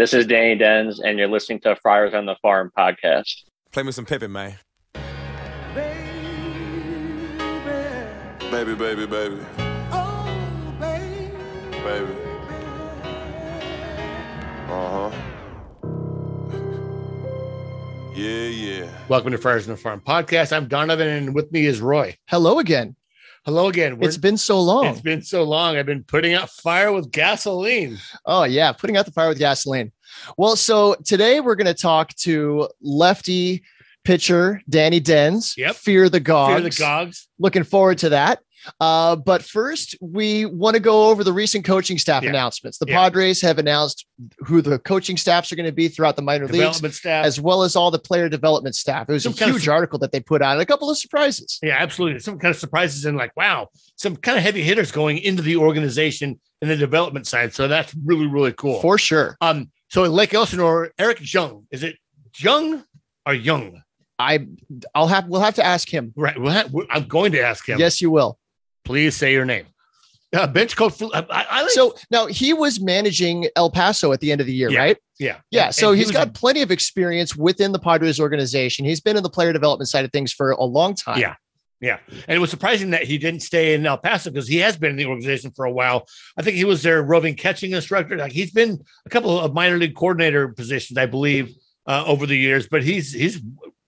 This is Danny Dens, and you're listening to Friars on the Farm podcast. Play me some Pippin, man. Baby, baby, baby. Oh, baby. Baby. Uh huh. Yeah, yeah. Welcome to Friars on the Farm podcast. I'm Donovan, and with me is Roy. Hello again. Hello again. We're- It's been so long. it's been so long. I've been putting out fire with gasoline. Oh yeah, putting out the fire with gasoline. Well, so today we're going to talk to lefty pitcher Danny Dens. Yep. Fear the Gogs. Fear the Gogs. Looking forward to that. Uh, but first, we want to go over the recent coaching staff Yeah. announcements. The Yeah. Padres have announced who the coaching staffs are going to be throughout the minor leagues, Development staff. as well as all the player development staff. It was Some a kind of huge article that they put out and a couple of surprises. yeah, absolutely. Some kind of surprises and like, wow, some kind of heavy hitters going into the organization in the development side. So that's really, really cool. For sure. um, so Lake Elsinore, Eric Jung, is it Jung or Young? I I'll have we'll have to ask him. Right. We'll have, I'm going to ask him. Yes, you will. Please say your name. Uh, bench coach. I, I, I like, So now he was managing El Paso at the end of the year, Yeah. right? yeah. Yeah. And- so and he he's was got a- plenty of experience within the Padres organization. He's been in the player development side of things for a long time. Yeah. Yeah. And it was surprising that he didn't stay in El Paso because he has been in the organization for a while. I think he was their roving catching instructor. Like he's been a couple of minor league coordinator positions, I believe, uh, over the years, but he's he's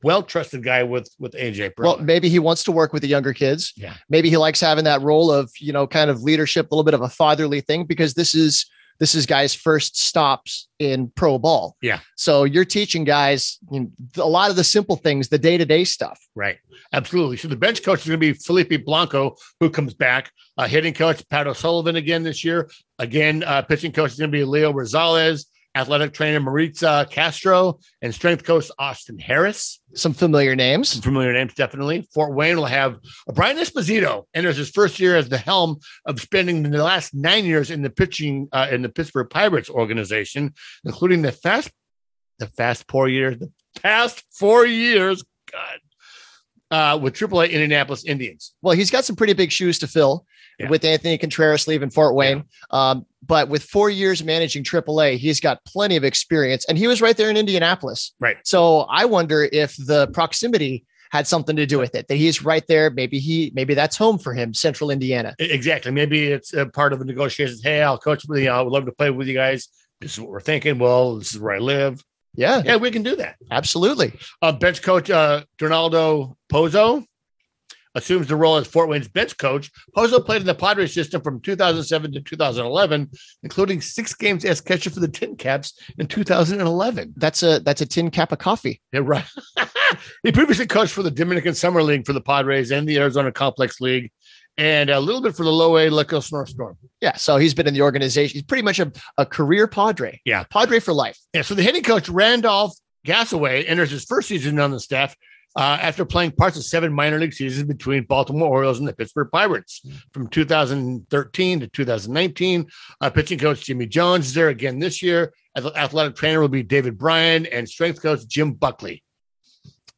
well trusted guy with with AJ. Well, maybe he wants to work with the younger kids. Yeah. Maybe he likes having that role of, you know, kind of leadership, a little bit of a fatherly thing, because this is this is guys' first stops in pro ball. Yeah. So you're teaching guys you know, a lot of the simple things, the day-to-day stuff. right. Absolutely. So the bench coach is going to be Felipe Blanco, who comes back. Uh, hitting coach Pat O'Sullivan again this year. Again, uh, pitching coach is going to be Leo Rosales. Athletic trainer Maritza Castro and strength coach Austin Harris. Some familiar names. some familiar names, definitely. Fort Wayne will have Brian Esposito enters his first year as the helm of spending the last nine years in the pitching uh, in the Pittsburgh Pirates organization, including the fast, the fast four years, the past four years, God, uh, with AAA Indianapolis Indians. Well, he's got some pretty big shoes to fill Yeah. with Anthony Contreras leaving Fort Wayne. Um, but with four years managing AAA, he's got plenty of experience, and he was right there in Indianapolis. Right. So I wonder if the proximity had something to do with it. That he's right there. Maybe he, maybe that's home for him, Central Indiana. Exactly. Maybe it's a part of the negotiations. Hey, I'll coach with you. I would love to play with you guys. This is what we're thinking. Well, this is where I live. Yeah, Yeah, we can do that. absolutely. Uh, bench coach uh, Donaldo Pozo assumes the role as Fort Wayne's bench coach. Pozo played in the Padres system from 2007 to 2011, including six games as catcher for the Tin Caps in 2011. That's a that's a tin cap of coffee. Yeah, right. he previously coached for the Dominican Summer League for the Padres and the Arizona Complex League, and a little bit for the Low A Lake Elsinore Storm. Yeah. So he's been in the organization. He's pretty much a, a career Padre. Yeah. Padre for life. Yeah, so the hitting coach Randolph Gasaway enters his first season on the staff uh, after playing parts of seven minor league seasons between Baltimore Orioles and the Pittsburgh Pirates from 2013 to 2019. Uh, pitching coach Jimmy Jones is there again this year. Ath- Athletic trainer will be David Bryan and strength coach Jim Buckley.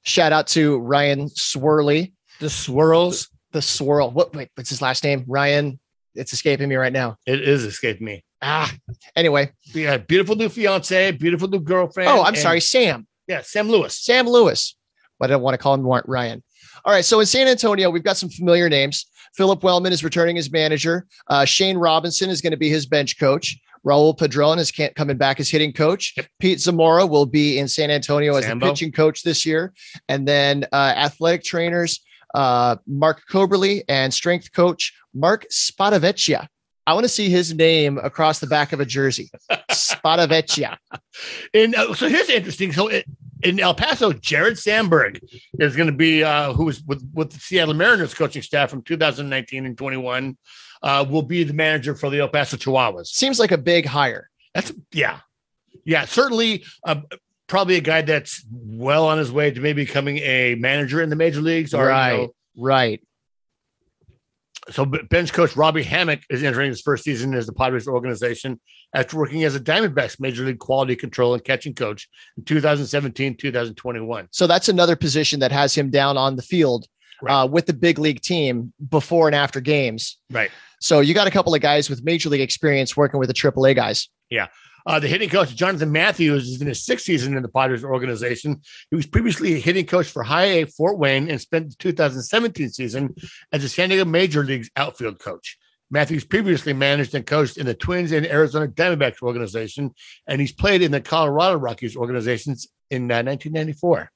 Shout out to Ryan Swirly, The Swirls, the swirl. What wait, what's his last name? Ryan. It's escaping me right now. it is escaping me. Ah, anyway. Yeah, beautiful new fiance, beautiful new girlfriend. Oh, I'm and- sorry, Sam. Yeah, Sam Lewis. Sam Lewis. But I don't want to call him Wa- Ryan. All right. So in San Antonio, we've got some familiar names. Philip Wellman is returning as manager. Uh, Shane Robinson is going to be his bench coach. Raul Padron is can't coming back as hitting coach. Pete Zamora will be in San Antonio as Sambo. the pitching coach this year. And then uh, athletic trainers, uh, Mark Coberly and strength coach, Mark Spadavecchia. I want to see his name across the back of a jersey. Spadavecchia. And uh, so here's interesting. So it, in El Paso, Jared Sandberg is going to be uh, who was with with the Seattle Mariners coaching staff from 2019 and 21. Uh, will be the manager for the El Paso Chihuahuas. Seems like a big hire. That's yeah, yeah. Certainly, uh, probably a guy that's well on his way to maybe becoming a manager in the major leagues. Or you Right. know, Right. So bench coach Robby Hammock is entering his first season as the Padres organization after working as a Diamondbacks major league quality control and catching coach in 2017 2021. So that's another position that has him down on the field Right. uh, with the big league team before and after games. Right. So you got a couple of guys with major league experience working with the AAA guys. Uh, the hitting coach, Jonathan Matthews, is in his sixth season in the Padres organization. He was previously a hitting coach for High A Fort Wayne and spent the 2017 season as a San Diego Major Leagues outfield coach. Matthews previously managed and coached in the Twins and Arizona Diamondbacks organization, and he's played in the Colorado Rockies organizations in uh, 1994.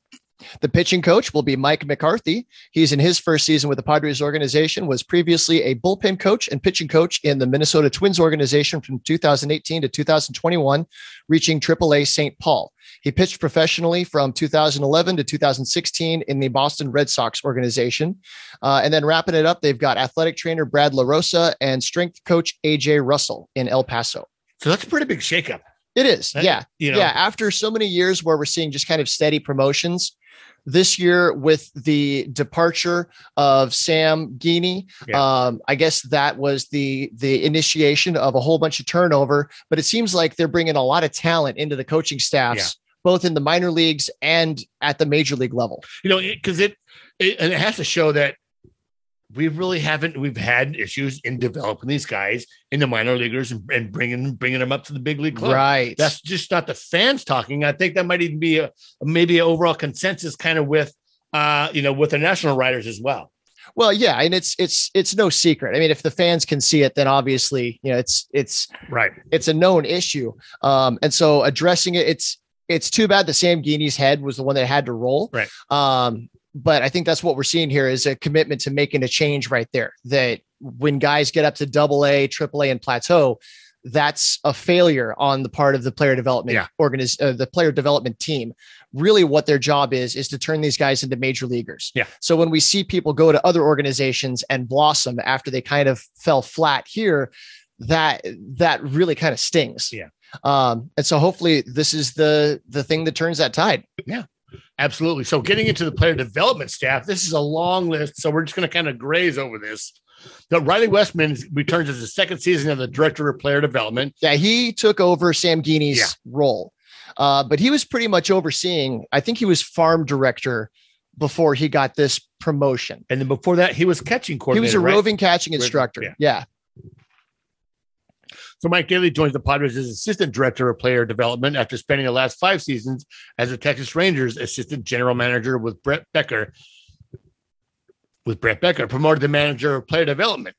The pitching coach will be Mike McCarthy. He's in his first season with the Padres organization, was previously a bullpen coach and pitching coach in the Minnesota Twins organization from 2018 to 2021, reaching AAA St. Paul. He pitched professionally from 2011 to 2016 in the Boston Red Sox organization. Uh, and then wrapping it up, they've got athletic trainer Brad LaRosa and strength coach AJ Russell in El Paso. So that's a pretty big shakeup. It is. That- yeah. You know, yeah. After so many years where we're seeing just kind of steady promotions, this year with the departure of Sam Geaney, Yeah. um, I guess that was the the initiation of a whole bunch of turnover. But it seems like they're bringing a lot of talent into the coaching staffs, Yeah. both in the minor leagues and at the major league level. you know, because it, it and it has to show that we really haven't. We've had issues in developing these guys in the minor leaguers and, and bringing bringing them up to the big league club. Right. That's just not the fans talking. I think that might even be a maybe an overall consensus, kind of with uh, you know, with the national writers as well. well, yeah, and it's it's it's no secret. I mean, if the fans can see it, then obviously, you know, it's it's Right. it's a known issue. Um, and so addressing it, it's it's too bad that Sam Geaney's head was the one that had to roll. Right. Um, but I think that's what we're seeing here is a commitment to making a change right there. That when guys get up to double A, triple A, and plateau, that's a failure on the part of the player development Yeah. organiz- uh, the player development team. Really, what their job is is to turn these guys into major leaguers. Yeah. So when we see people go to other organizations and blossom after they kind of fell flat here, that that really kind of stings. Yeah. Um, and so hopefully this is the the thing that turns that tide. Absolutely. So getting into the player development staff, this is a long list. So we're just going to kind of graze over this. But Riley Westman returns as the second season of the director of player development. Yeah, he took over Sam Geaney's Yeah. role. Uh, but he was pretty much overseeing, I think he was farm director before he got this promotion. And then before that, he was catching He was a right? roving catching instructor. yeah. yeah. So Mike Daly joins the Padres as assistant director of player development after spending the last five seasons as the Texas Rangers assistant general manager with Brett Becker. With Brett Becker, promoted to manager of player development.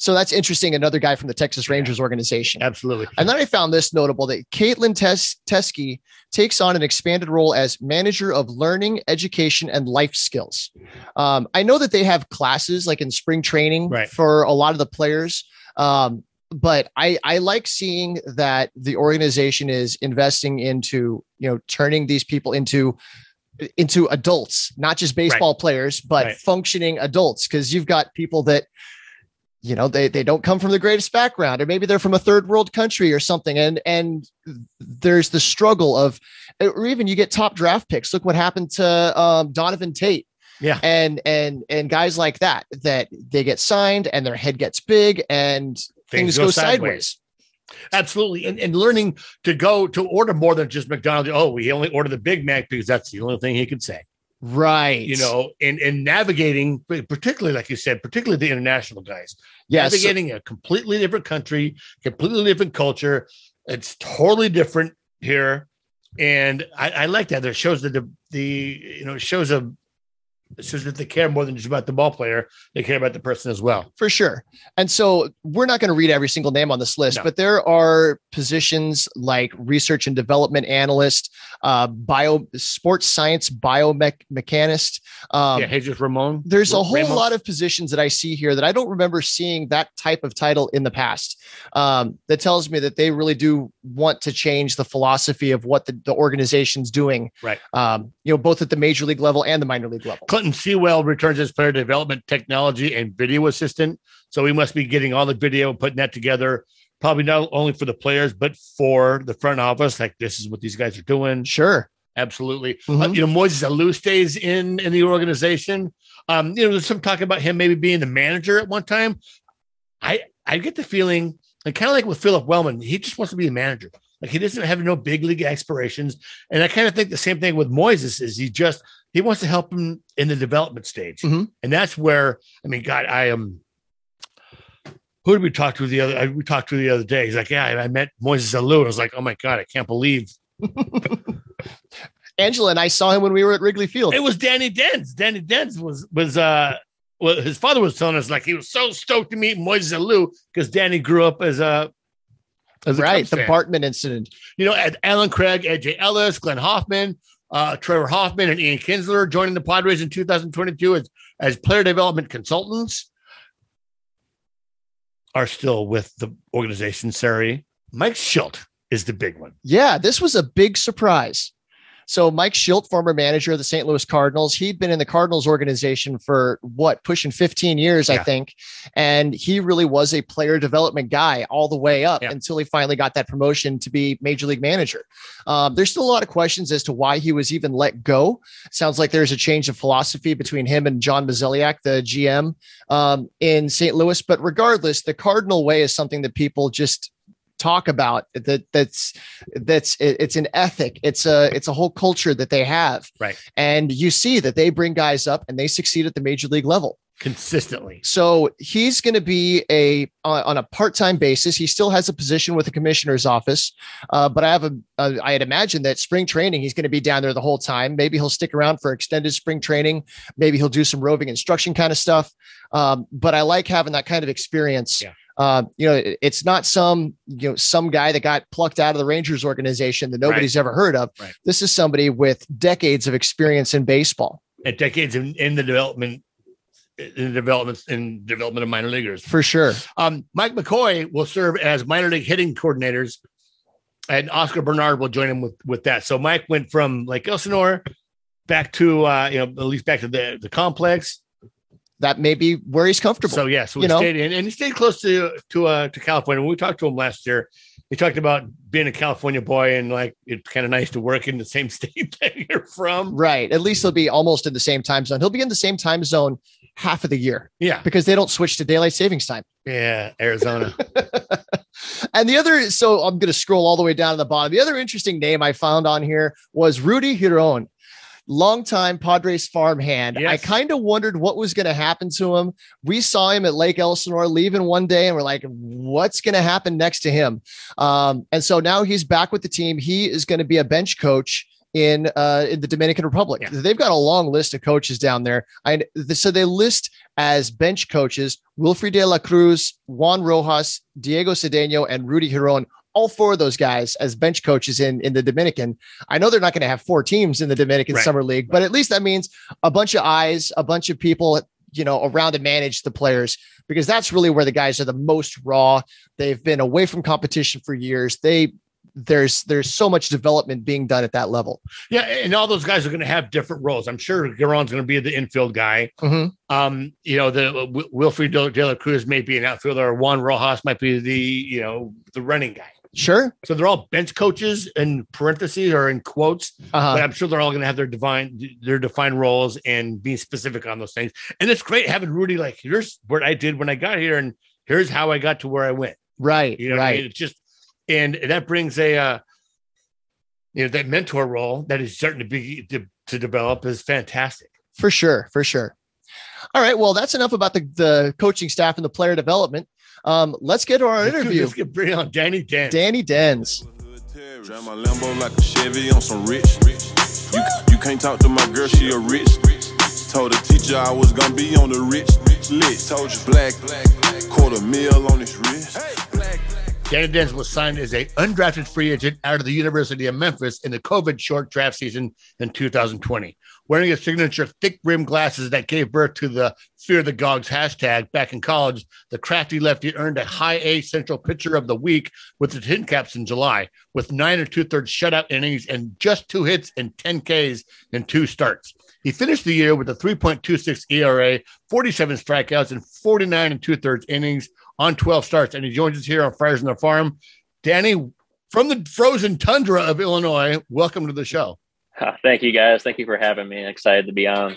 So that's interesting. Another guy from the Texas Rangers organization. Absolutely. And then I found this notable that Caitlin Tes- Teskey takes on an expanded role as manager of learning, education, and life skills. Um, I know that they have classes like in spring training Right. for a lot of the players. Um, but I, I like seeing that the organization is investing into, you know, turning these people into into adults, not just baseball players, but Right. functioning adults. Cause you've got people that you know they they don't come from the greatest background or maybe they're from a third world country or something and and there's the struggle of or even you get top draft picks look what happened to um, donovan tate Yeah. and and and guys like that that they get signed and their head gets big and things, go, sideways. Absolutely. And, and learning to go to order more than just McDonald's. Oh, we only order the Big Mac because that's the only thing he can say. right You know, and, and navigating, particularly like you said, particularly the international guys. yes navigating a completely different country, completely different culture. It's totally different here, and I, I like that. It shows that the the you know shows a it shows that they care more than just about the ball player. They care about the person as well. for sure. And so we're not going to read every single name on this list, No. but there are positions like research and development analyst, uh, bio sports science biomechanist. Um, yeah, Jesus Ramon. there's a whole Ramos. lot of positions that I see here that I don't remember seeing that type of title in the past. Um, that tells me that they really do want to change the philosophy of what the, the organization's doing. Right. Um, you know, both at the major league level and the minor league level. Clinton Sewell returns as player development technology and video assistant. So we must be getting all the video, and putting that together, probably not only for the players, but for the front office. Like this is what these guys are doing. Sure. Absolutely. Mhm. Uh, you know, Moises Alou stays in in the organization. Um, you know, there's some talk about him maybe being the manager at one time. I I get the feeling, kind of like with Philip Wellman, he just wants to be a manager. Like he doesn't have no big league aspirations. And I kind of think the same thing with Moises is he just he wants to help him in the development stage. Mhm. And that's where I mean, God, I am who did we talk to the other? We talked to the other day. He's like, yeah, I met Moises Alou. I was like, oh my god, I can't believe Angela and I saw him when we were at Wrigley Field. it was Danny Dens. Danny Dens was was uh well, his father was telling us like he was so stoked to meet Moises Alou because Danny grew up as a as a right, Cubs the fan. Bartman incident. you know, Ed- Allen Craig, A.J. Ellis, Glenn Hoffman, uh, Trevor Hoffman, and Ian Kinsler joining the Padres in 2022 as, as player development consultants are still with the organization. Sorry. Mike Shildt is the big one. Yeah, this was a big surprise. So Mike Shildt, former manager of the St. Louis Cardinals, he'd been in the Cardinals organization for what, pushing 15 years, I think. And he really was a player development guy all the way up Yeah. until he finally got that promotion to be major league manager. Um, there's still a lot of questions as to why he was even let go. Sounds like there's a change of philosophy between him and John Mozeliak, the GM um, in St. Louis. But regardless, the Cardinal way is something that people just talk about that that's that's it's an ethic it's a it's a whole culture that they have Right. and you see that they bring guys up and they succeed at the major league level Consistently. so he's going to be a on a part-time basis he still has a position with the commissioner's office uh, but i have a, a i had imagined that spring training he's going to be down there the whole time maybe he'll stick around for extended spring training maybe he'll do some roving instruction kind of stuff um, but i like having that kind of experience Yeah. Uh, you know, it- it's not some you know some guy that got plucked out of the Rangers organization that nobody's ever heard of. Right. This is somebody with decades of experience in baseball, And decades in, in the development in the development in development of minor leaguers. for sure. Um, Mike McCoy will serve as minor league hitting coordinators, and Oscar Bernard will join him with with that. So Mike went from Lake Elsinore back to uh, you know at least back to the the complex. That may be where he's comfortable. So yeah, so You know? stayed in, and he stayed close to to uh, to California. When we talked to him last year, he talked about being a California boy and like it's kind of nice to work in the same state that you're from. right. At least he'll be almost in the same time zone. He'll be in the same time zone half of the year Yeah, because they don't switch to daylight savings time. yeah, Arizona. And the other, so I'm going to scroll all the way down to the bottom. The other interesting name I found on here was Rudy Giron, longtime Padres farmhand. I kind of wondered what was going to happen to him. We saw him at Lake Elsinore leaving one day, and we're like, what's going to happen next to him? Um, and so now he's back with the team. He is going to be a bench coach in uh, in the Dominican Republic. Yeah. They've got a long list of coaches down there. I so they list as bench coaches Wilfred de la Cruz, Juan Rojas, Diego Cedeno, and Rudy Giron. All four of those guys as bench coaches in in the Dominican. I know they're not going to have four teams in the Dominican Right. Summer League, but at least that means a bunch of eyes, a bunch of people, you know, around to manage the players because that's really where the guys are the most raw. They've been away from competition for years. They there's there's so much development being done at that level. Yeah, and all those guys are going to have different roles. I'm sure Giron's going to be the infield guy. Mhm. Um, you know, the Wil- Wilfred De De La Cruz may be an outfielder. Or Juan Rojas might be the you know the running guy. Sure. So they're all bench coaches in parentheses or in quotes, Uh-huh. but I'm sure they're all going to have their divine their defined roles and be specific on those things. And it's great having Rudy like here's what I did when I got here, and here's how I got to where I went. Right. You know, what I right. mean? it's just and that brings a uh, you know that mentor role that is starting to be to, to develop is fantastic. For sure, for sure. All right. Well, that's enough about the, the coaching staff and the player development. Um, let's get to our Let's interview. Let's get bring on Danny Dens. Danny Dens. Drive my Lambo like a Chevy on some rich. You you can't talk to my girl, she a rich. Told the teacher I was gonna be on the rich list. Told you black, black quarter mil on this wrist. Black, Danny Dens was signed as a undrafted free agent out of the University of Memphis in the COVID short draft season in 2020. Wearing his signature thick rim glasses that gave birth to the Fear the Gogs hashtag back in college, the crafty lefty earned a high A Central Pitcher of the Week with the Tin Caps in July, with nine and two thirds shutout innings and just two hits and 10 Ks in two starts. He finished the year with a 3.26 ERA, 47 strikeouts, and 49 and two thirds innings on 12 starts. And he joins us here on Friars on the Farm. Danny, from the frozen tundra of Illinois, welcome to the show. Thank you guys. Thank you for having me. Excited to be on.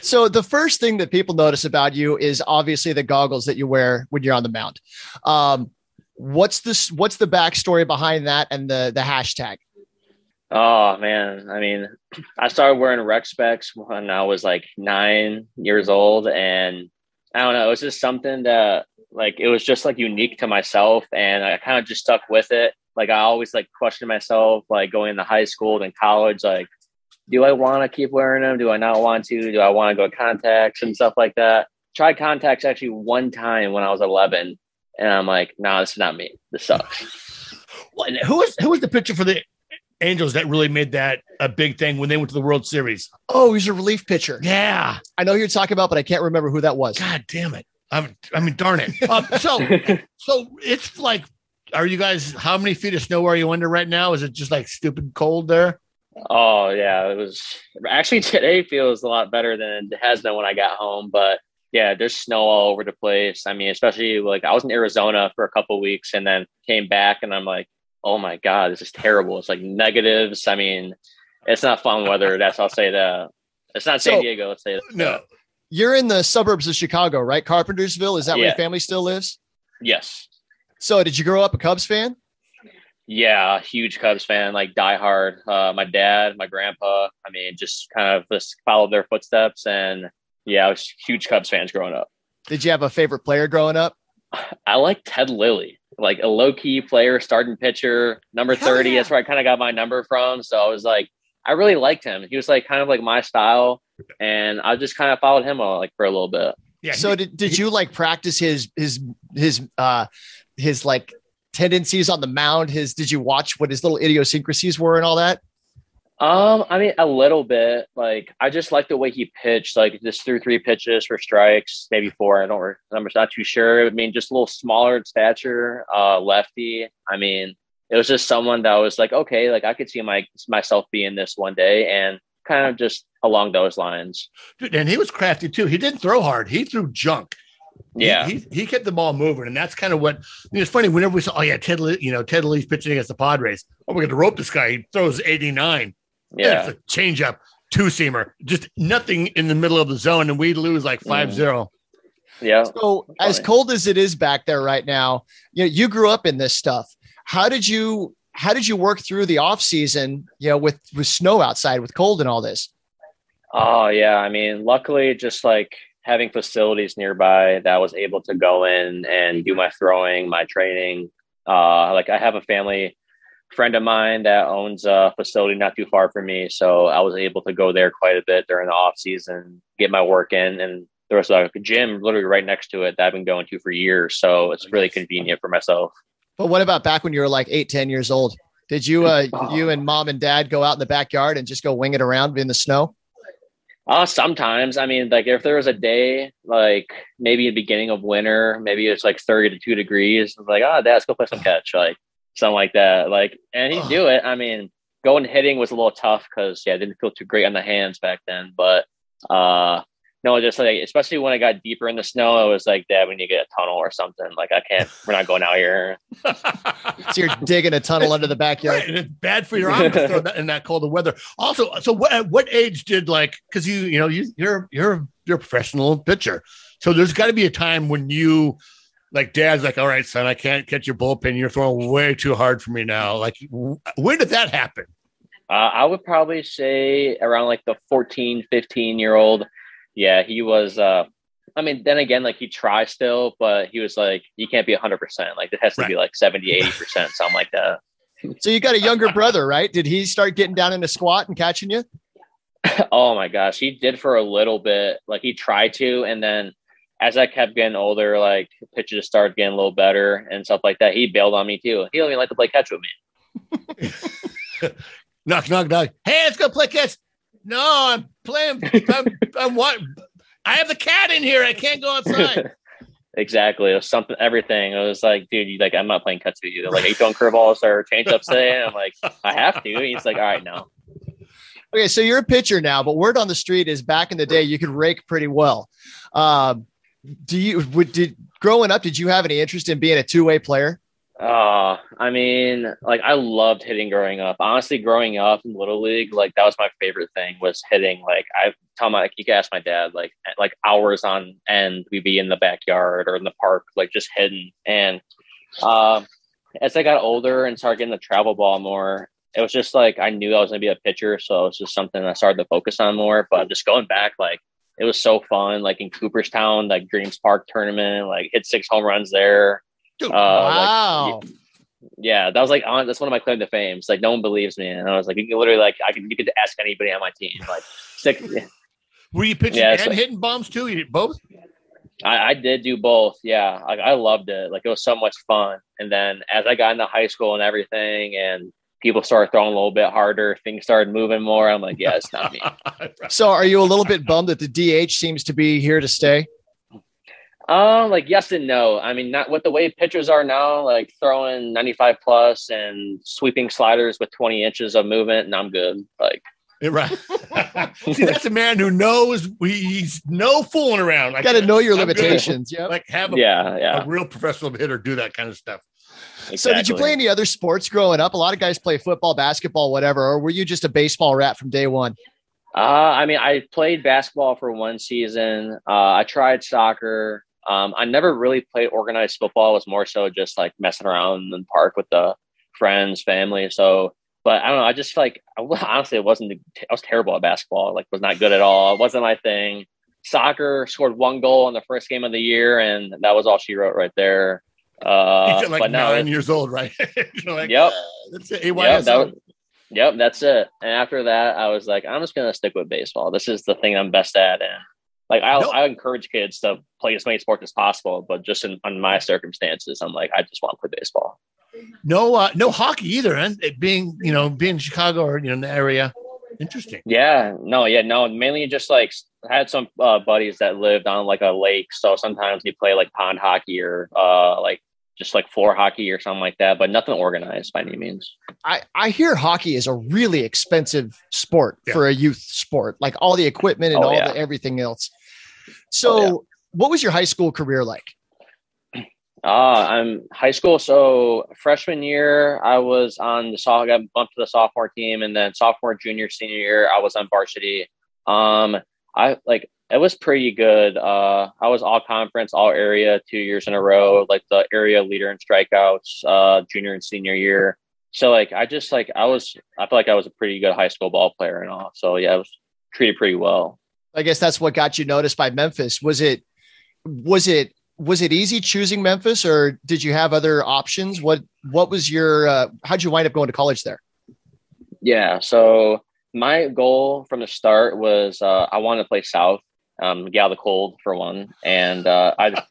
So the first thing that people notice about you is obviously the goggles that you wear when you're on the mound. Um, what's this? What's the backstory behind that and the the hashtag? Oh man, I mean, I started wearing rec specs when I was like nine years old, and I don't know, it was just something that like it was just like unique to myself, and I kind of just stuck with it. Like I always like questioned myself, like going into high school and college, like do I want to keep wearing them? Do I not want to? Do I want to go contacts and stuff like that? Tried contacts actually one time when I was 11, and I'm like, no, nah, this is not me. This sucks. What, who was who was the pitcher for the Angels that really made that a big thing when they went to the World Series? Oh, he's a relief pitcher. Yeah, I know who you're talking about, but I can't remember who that was. God damn it! I, I mean, darn it. Um, so, so it's like, are you guys? How many feet of snow are you under right now? Is it just like stupid cold there? Oh yeah, it was actually today feels a lot better than it has been when I got home. But yeah, there's snow all over the place. I mean, especially like I was in Arizona for a couple weeks and then came back and I'm like, oh my god, this is terrible. It's like negatives. I mean, it's not fun weather. That's I'll say that. It's not San So- Diego. Let's say that. No. You're in the suburbs of Chicago, right? Carpentersville. Is that where your family still lives? Yes. So, did you grow up a Cubs fan? Yeah, huge Cubs fan, like diehard. Uh, my dad, my grandpa. I mean, just kind of just followed their footsteps, and yeah, I was huge Cubs fans growing up. Did you have a favorite player growing up? I like Ted Lilly, like a low key player, starting pitcher, number Hell 30. yeah. That's where I kind of got my number from. So I was like, I really liked him. He was like kind of like my style. And I just kind of followed him uh, like for a little bit. Yeah. So, did, did you like practice his his his uh his like tendencies on the mound? His did you watch what his little idiosyncrasies were and all that? Um, I mean, a little bit. Like, I just like the way he pitched. Like, just threw three pitches for strikes, maybe four. I don't. re- I'm just not too sure. I mean, just a little smaller in stature, uh, lefty. I mean, it was just someone that was like, okay, like I could see my myself being this one day, and kind of just along those lines. Dude, and he was crafty too. He didn't throw hard. He threw junk. He- Yeah, he, he, kept the ball moving, and that's kind of what. I mean, it's funny whenever we saw, oh yeah, Ted, Lee, you know, Ted Lee's pitching against the Padres. Oh, we're going to rope this guy. He throws eighty nine. yeah, it's a changeup, two seamer, just nothing in the middle of the zone, and we lose like Mm. 5-0. yeah. So, as Funny. cold as it is back there right now, you know, you grew up in this stuff. How did you how did you work through the off season, you know, with with snow outside, with cold and all this? Oh yeah, I mean, luckily, just like having facilities nearby that I was able to go in and do my throwing, my training. Uh, like I have a family friend of mine that owns a facility not too far from me, so I was able to go there quite a bit during the off season, get my work in, and there was like a gym literally right next to it that I've been going to for years, so it's really convenient for myself. But what about back when you were like eight, 10 years old? Did you uh Oh. you and mom and dad go out in the backyard and just go wing it around in the snow? Uh, sometimes. I mean, like if there was a day, like maybe the beginning of winter, maybe it's like 32 degrees. It's like, oh, dad, let's go play some catch. Like something like that. Like, and he'd do it. I mean, going hitting was a little tough because, yeah, it didn't feel too great on the hands back then. But, uh, no, just like, especially when I got deeper in the snow, it was like, dad, we need to get a tunnel or something. Like, I can't, we're not going out here. So you're digging a tunnel under the backyard. Right, and it's bad for your arm to throw that in that cold weather. Also, so what, at what age did like because you you know you you're you're you're a professional pitcher, so there's got to be a time when you like dad's like, all right, son, I can't catch your bullpen. You're throwing way too hard for me now. Like, w- when did that happen? Uh, I would probably say around like the 14, 15 year old. Yeah, he was. Uh, I mean, then again, like he tries still, but he was like, you can't be 100%. Like it has to be like 70, 80%, something like that. So you got a younger brother, right? Did he start getting down in a squat and catching you? oh my gosh, he did for a little bit. Like he tried to, and then as I kept getting older, like pitches started getting a little better and stuff like that. He bailed on me too. He don't even like to play catch with me. Knock, knock, knock. Hey, let's go play catch. No, I'm playing. I'm, I'm what? I have the cat in here. I can't go outside. exactly. It was something, everything. It was like, dude, you like, I'm not playing catch with you. Like, are you throwing curveballs or change ups today? I'm like, I have to. And he's like, all right, no. Okay, so you're a pitcher now, but word on the street is back in the day you could rake pretty well. Um, do you would did growing up? Did you have any interest in being a two way player? Uh, I mean, like I loved hitting growing up. Honestly, growing up in little league, like that was my favorite thing was hitting. Like I tell my, you can ask my dad, like like hours on end, we'd be in the backyard or in the park, like just hitting. And um, as I got older and started getting the travel ball more, it was just like I knew I was gonna be a pitcher, so it was just something I started to focus on more. But just going back, like it was so fun. Like in Cooperstown, like Dreams Park tournament, like hit six home runs there. Dude, Uh, like, wow. Yeah, that was like on. That's one of my claim to fame. It's like no one believes me, and I was like, you can literally like I can you could ask anybody on my team. Like six, were you pitching Yeah, and so- hitting bombs too? You did both? I, I did do both. Yeah, like I loved it. Like it was so much fun. And then as I got into high school and everything, and people started throwing a little bit harder, things started moving more. I'm like, yeah, it's not me. So are you a little bit bummed that the DH seems to be here to stay? Um, like yes and no. I mean, not with the way pitchers are now, like throwing 95 plus and sweeping sliders with 20 inches of movement, and I'm good. Like, Yeah, right. See, that's a man who knows he's no fooling around. Like, Got to know your I'm limitations. Yeah. Like have a, yeah, yeah. a real professional hitter do that kind of stuff. So did you play any other sports growing up? A lot of guys play football, basketball, whatever. Or were you just a baseball rat from day one? Uh, I mean, I played basketball for one season. Uh, I tried soccer. Um, I never really played organized football. It was more so just like messing around in the park with the friends, family. So, but I don't know. I just like I, honestly, it wasn't. I was terrible at basketball. Like, was not good at all. It wasn't my thing. Soccer scored one goal in the first game of the year, and that was all she wrote right there. Uh, like but no, nine years old, right? Like, Yep. "Ah, that's it. Yep, that was, yep, that's it. And after that, I was like, I'm just gonna stick with baseball. This is the thing I'm best at, and like I, Nope. I encourage kids to play as many sports as possible. But just in, in my circumstances, I'm like, I just want to play baseball. no, uh, no hockey either. And it being, you know, being in Chicago or you know in the area, interesting. Yeah, no, yeah, no. Mainly just like I had some uh, buddies that lived on like a lake, so sometimes we play like pond hockey or uh like just like floor hockey or something like that, but nothing organized by any means. I, I hear hockey is a really expensive sport Yeah. for a youth sport, like all the equipment and Oh, all yeah. the everything else. So, Oh, yeah. what was your high school career like? Uh, I'm high school. So freshman year, I was on the soft, got bumped to the sophomore team, and then sophomore, junior, senior year, I was on varsity. Um, I like it was pretty good. Uh, I was all conference, all area, two years in a row, like the area leader in strikeouts, uh, junior and senior year. So like, I just like I was, I feel like I was a pretty good high school ball player and all. So yeah, I was treated pretty well. I guess that's what got you noticed by Memphis. Was it, was it, was it easy choosing Memphis or did you have other options? What, what was your, uh, how'd you wind up going to college there? Yeah. So my goal from the start was uh, I wanted to play South, um, get out of the cold for one, and uh, I just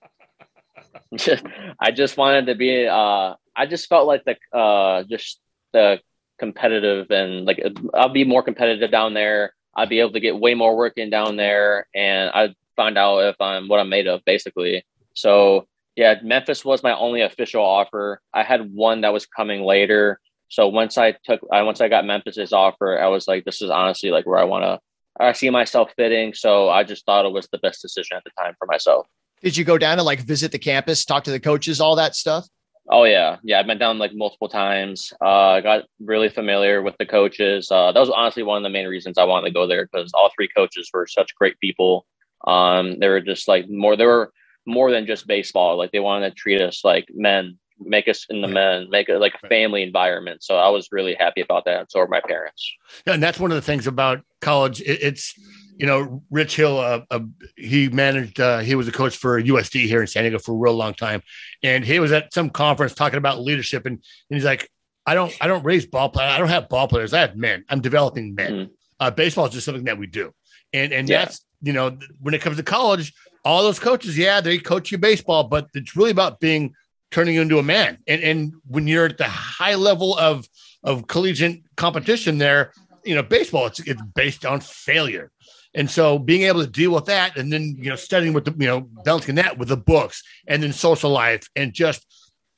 I just wanted to be. Uh, I just felt like the uh, just the competitive and like I'll be more competitive down there. I'd be able to get way more work in down there, and I'd find out if I'm what I'm made of, basically. So yeah, Memphis was my only official offer. I had one that was coming later. So once I took, I once I got Memphis's offer, I was like, this is honestly like where I want to, I see myself fitting. So I just thought it was the best decision at the time for myself. Did you go down and like visit the campus, talk to the coaches, all that stuff? Oh yeah, yeah. I've been down like multiple times. Uh, I got really familiar with the coaches. Uh, that was honestly one of the main reasons I wanted to go there because all three coaches were such great people. Um, they were just like more. They were more than just baseball. Like they wanted to treat us like men, make us in the men, make it like a Right. family environment. So I was really happy about that. So were my parents. Yeah, and that's one of the things about college. It, it's you know, Rich Hill. Uh, uh, he managed. Uh, he was a coach for USD here in San Diego for a real long time, and he was at some conference talking about leadership, and, and he's like, "I don't, I don't raise ball players. I don't have ball players. I have men. I'm developing men. Mhm. Uh, baseball is just something that we do, and and Yeah. that's you know, when it comes to college, all those coaches, yeah, they coach you baseball, but it's really about being turning you into a man. And and when you're at the high level of of collegiate competition, there, you know, baseball it's it's based on failure. And so being able to deal with that and then, you know, studying with the, you know, balancing that with the books and then social life and just,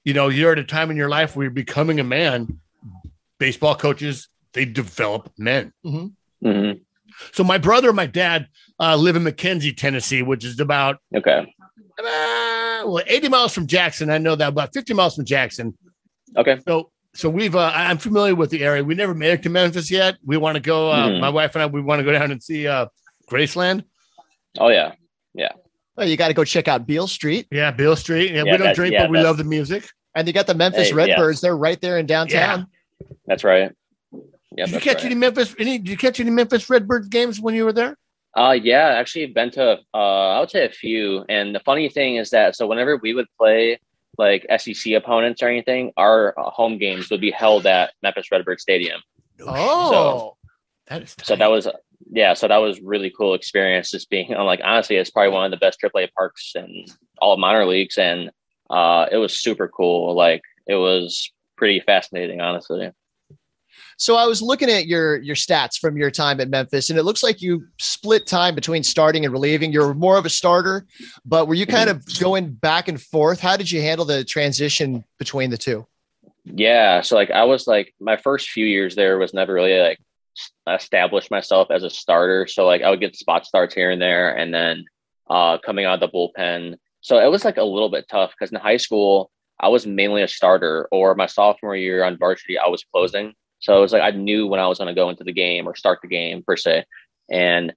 you know, you're at a time in your life where you're becoming a man. Baseball coaches, they develop men. hmm So my brother and my dad uh, live in McKenzie, Tennessee, which is about Okay. uh, well, 80 miles from Jackson. I know that about 50 miles from Jackson. Okay. So, so we've, uh, I'm familiar with the area. We never made it to Memphis yet. We want to go, uh, Mhm. my wife and I, we want to go down and see uh, Graceland. Oh yeah. Yeah. Well, you got to go check out Beale Street. Yeah, Beale Street. Yeah, Yeah, we don't drink, yeah, but we love the music. And you got the Memphis Hey, Redbirds. yes. They're right there in downtown. That's right. Yeah. did you catch right. any Memphis? Any? Did you catch any Memphis Redbirds games when you were there? Uh, yeah, actually been to, uh, I would say a few. And the funny thing is that, so whenever we would play like SEC opponents or anything, our uh, home games would be held at Memphis Redbird Stadium. Oh, that is So that was, yeah, so that was really cool experience. Just being, I'm like, honestly, it's probably one of the best AAA parks in all of minor leagues. And, uh, it was super cool. Like it was pretty fascinating, honestly. So I was looking at your your stats from your time at Memphis, and it looks like you split time between starting and relieving. You're more of a starter, but were you kind of going back and forth? How did you handle the transition between the two? Yeah. So like I was like my first few years there was never really like established myself as a starter. So like I would get spot starts here and there and then uh coming out of the bullpen. So it was like a little bit tough because in high school I was mainly a starter or my sophomore year on varsity I was closing. So it was like I knew when I was going to go into the game or start the game per se. And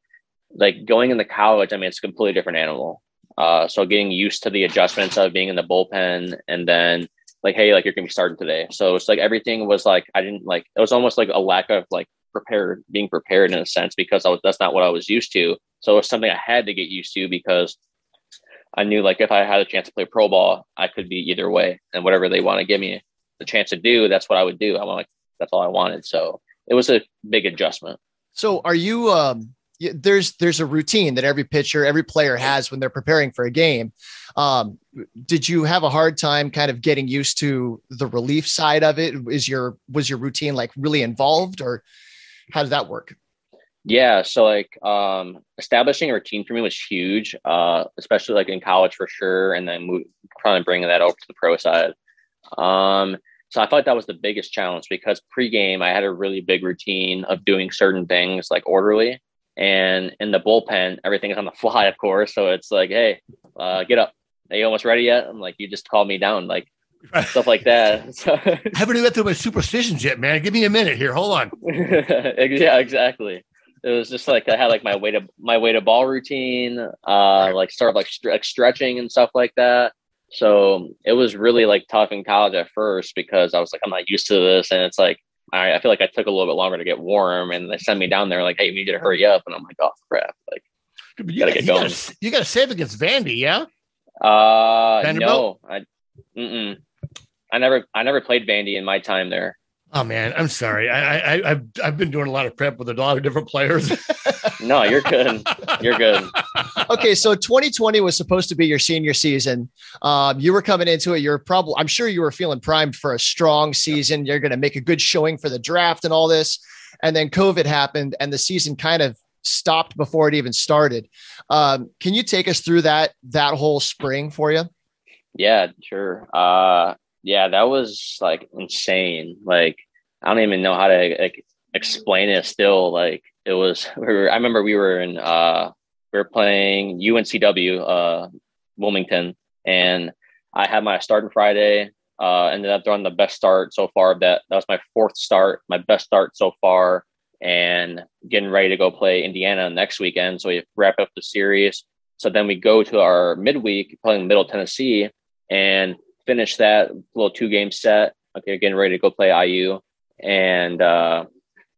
like going into college, I mean, it's a completely different animal. Uh, so getting used to the adjustments of being in the bullpen and then like, hey, like you're going to be starting today. So it's like everything was like, I didn't like, it was almost like a lack of like prepared, being prepared in a sense because I was, that's not what I was used to. So it was something I had to get used to because I knew like if I had a chance to play pro ball, I could be either way and whatever they want to give me the chance to do, that's what I would do. I want that's all I wanted. So it was a big adjustment. So are you um there's there's a routine that every pitcher, every player has when they're preparing for a game. Um did you have a hard time kind of getting used to the relief side of it? Is your was your routine like really involved or how did that work? Yeah, so like um establishing a routine for me was huge, uh, especially like in college for sure, and then move, probably bringing that over to the pro side. Um, so I thought that was the biggest challenge because pregame I had a really big routine of doing certain things like orderly, and in the bullpen everything is on the fly, of course. So it's like, hey, uh, get up. Are you almost ready yet? I'm like, you just called me down, like stuff like that. So, haven't even got through my superstitions yet, man. Give me a minute here. Hold on. yeah, exactly. It was just like I had like my way to my way to ball routine, uh, like start like, stre- like stretching and stuff like that. So it was really like tough in college at first because I was like, I'm not used to this. And it's like, I, I feel like I took a little bit longer to get warm and they sent me down there like, Hey, you need to hurry up. And I'm like, oh crap. Like, You Gotta got get you going. gotta, you got to save against Vandy, yeah. uh, Vanderbilt? no, I, mm-mm. I never, I never played Vandy in my time there. Oh man, I'm sorry. I, I I've I've been doing a lot of prep with a lot of different players. No, you're good. You're good. okay, so 2020 was supposed to be your senior season. Um, you were coming into it. You're probably, I'm sure you were feeling primed for a strong season. You're going to make a good showing for the draft and all this. And then COVID happened, and the season kind of stopped before it even started. Um, can you take us through that that whole spring for you? Yeah, sure. Uh, yeah, that was like insane. Like, I don't even know how to like explain it. Still, like, it was. We were, I remember we were in. Uh, we were playing UNCW, uh, Wilmington, and I had my start on Friday. Uh, ended up throwing the best start so far. That that was my fourth start, my best start so far, and getting ready to go play Indiana next weekend. So we wrap up the series. So then we go to our midweek playing Middle Tennessee and finish that little two game set. Okay, getting ready to go play IU, and uh,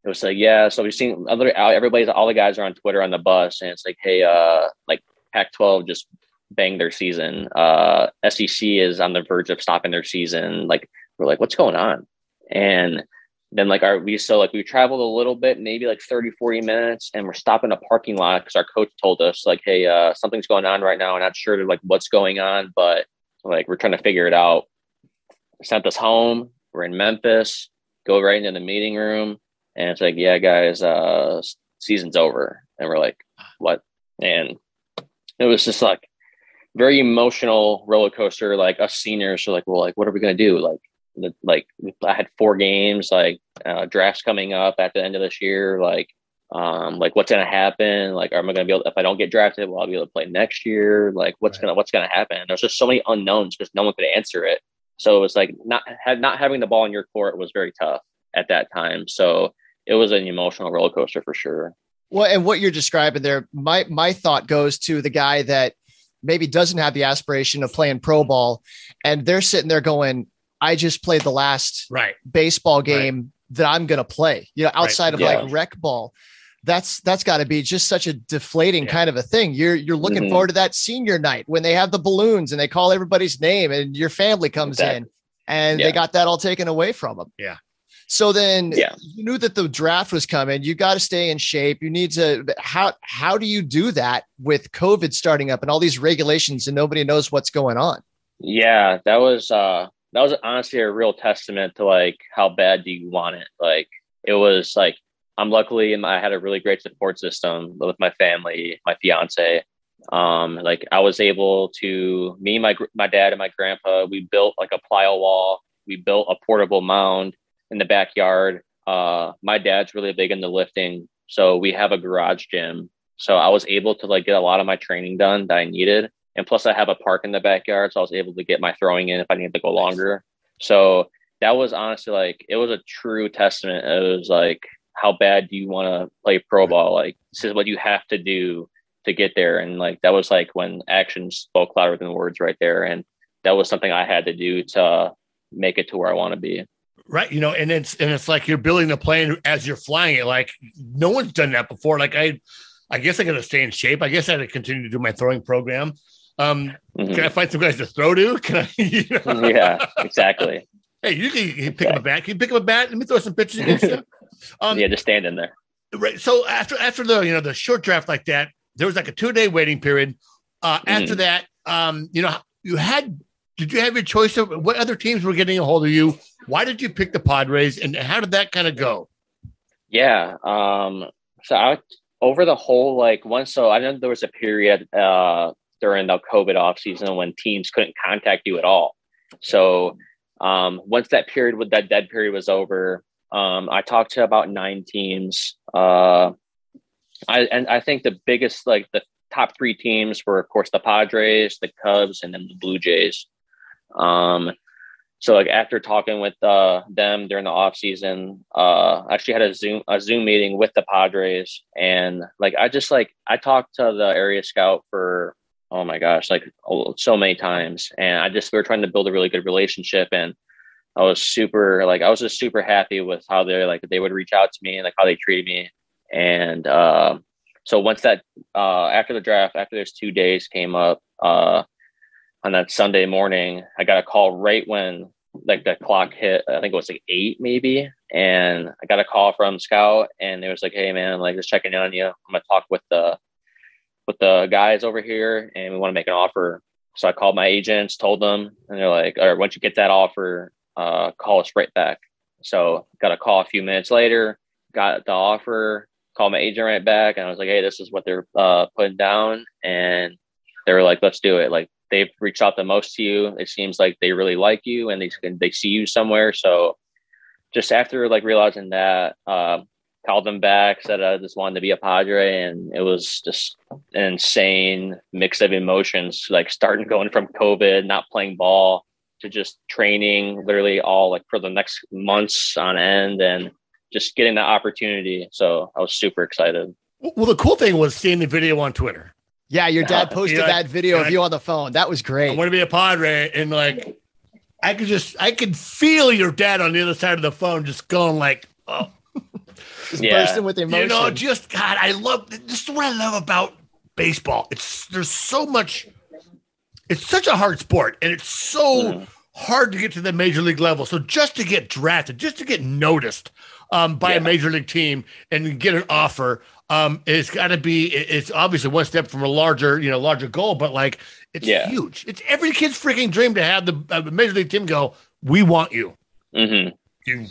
it was like, yeah. So we've seen other everybody's all the guys are on Twitter on the bus, and it's like, hey, uh, like Pac-12 just banged their season. Uh, SEC is on the verge of stopping their season. Like we're like, what's going on? And then like our we so like we traveled a little bit, maybe like 30, 40 minutes, and we're stopping a parking lot because our coach told us like, hey, uh, something's going on right now. I'm not sure like what's going on, but like we're trying to figure it out. Sent us home. We're in Memphis. Go right into the meeting room, and it's like, yeah, guys, uh, season's over. And we're like, what? And it was just like very emotional roller coaster. Like us seniors are like, well, like what are we gonna do? Like, the, like I had four games, like uh, drafts coming up at the end of this year. Like, um, like what's gonna happen? Like, am I gonna be able? if I don't get drafted, will I be able to play next year? Like, what's Right. gonna what's gonna happen? There's just so many unknowns because no one could answer it. So it was like not had not having the ball in your court was very tough at that time. So it was an emotional roller coaster for sure. Well, and what you're describing there, my my thought goes to the guy that maybe doesn't have the aspiration of playing pro ball, and they're sitting there going, "I just played the last right. baseball game that I'm going to play, you know, outside of Yeah. like rec ball." that's that's got to be just such a deflating Yeah. kind of a thing. You're you're looking Mhm. forward to that senior night when they have the balloons and they call everybody's name and your family comes in and Yeah. they got that all taken away from them. Yeah. So then Yeah. you knew that the draft was coming. You got to stay in shape. You need to how how do you do that with COVID starting up and all these regulations and nobody knows what's going on? Yeah, that was uh that was honestly a real testament to like how bad do you want it? Like it was like I'm luckily my, I had a really great support system with my family, my fiance. Um, like I was able to me, my my dad and my grandpa, we built like a plyo wall. We built a portable mound in the backyard. Uh, my dad's really big into lifting, so we have a garage gym. So I was able to like get a lot of my training done that I needed. And plus, I have a park in the backyard, so I was able to get my throwing in if I needed to go longer. So that was honestly like it was a true testament. It was like, how bad do you want to play pro ball? Like this is what you have to do to get there. And like that was like when actions spoke louder than words right there. And that was something I had to do to make it to where I want to be. Right. You know, and it's and it's like you're building the plane as you're flying it. Like no one's done that before. Like I I guess I gotta stay in shape. I guess I had to continue to do my throwing program. Um, Mhm. can I find some guys to throw to? Can I you know? yeah, exactly. Hey, you can, you can pick up a bat. Can you pick up a bat? Let me throw some pitches against you. Um, yeah, just stand in there. right. So after after the you know the short draft like that, there was like a two day waiting period. Uh, After Mhm. that, um, you know, you had did you have your choice of what other teams were getting a hold of you? Why did you pick the Padres, and how did that kind of go? Yeah. Um, so I over the whole like once so I know there was a period uh during the COVID off season when teams couldn't contact you at all. So um once that period with that dead period was over, um I talked to about nine teams. Uh I and I think the biggest like the top three teams were of course the Padres, the Cubs, and then the Blue Jays. Um so like after talking with uh, them during the off season, uh, I actually had a Zoom a Zoom meeting with the Padres, and like I just like I talked to the area scout for oh my gosh like oh, so many times, and I just we were trying to build a really good relationship, and I was super like I was just super happy with how they like they would reach out to me and like how they treated me, and uh, so once that uh, after the draft after those two days came up. Uh, on that Sunday morning, I got a call right when like the clock hit. I think it was like eight maybe, and I got a call from Scout, and it was like, "Hey man, like just checking in on you. I'm gonna talk with the with the guys over here, and we want to make an offer." So I called my agents, told them, and they're like, "All right, once you get that offer, uh, call us right back." So got a call a few minutes later, got the offer, called my agent right back, and I was like, "Hey, this is what they're uh, putting down," and they were like, "Let's do it." Like they've reached out the most to you. It seems like they really like you and they they see you somewhere. So just after like realizing that, uh, called them back, said I just wanted to be a Padre, and it was just an insane mix of emotions. Like starting going from COVID, not playing ball, to just training, literally all like for the next months on end, and just getting that opportunity. So I was super excited. Well, the cool thing was seeing the video on Twitter. Yeah, your dad posted yeah, that video yeah. of you on the phone. That was great. I great. want to be a Padre, and like, I could just, I could feel your dad on the other side of the phone, just going like, "Oh, Just Yeah. bursting with emotion. you know, just God, I love this is what I love about baseball. It's there's so much. It's such a hard sport, and it's so Mhm. hard to get to the major league level. So just to get drafted, just to get noticed um, by Yeah. a major league team and get an offer, um, it's got to be. It's obviously one step from a larger, you know, larger goal, but like it's Yeah. huge. It's every kid's freaking dream to have the uh, major league team go. We want you. hmm You.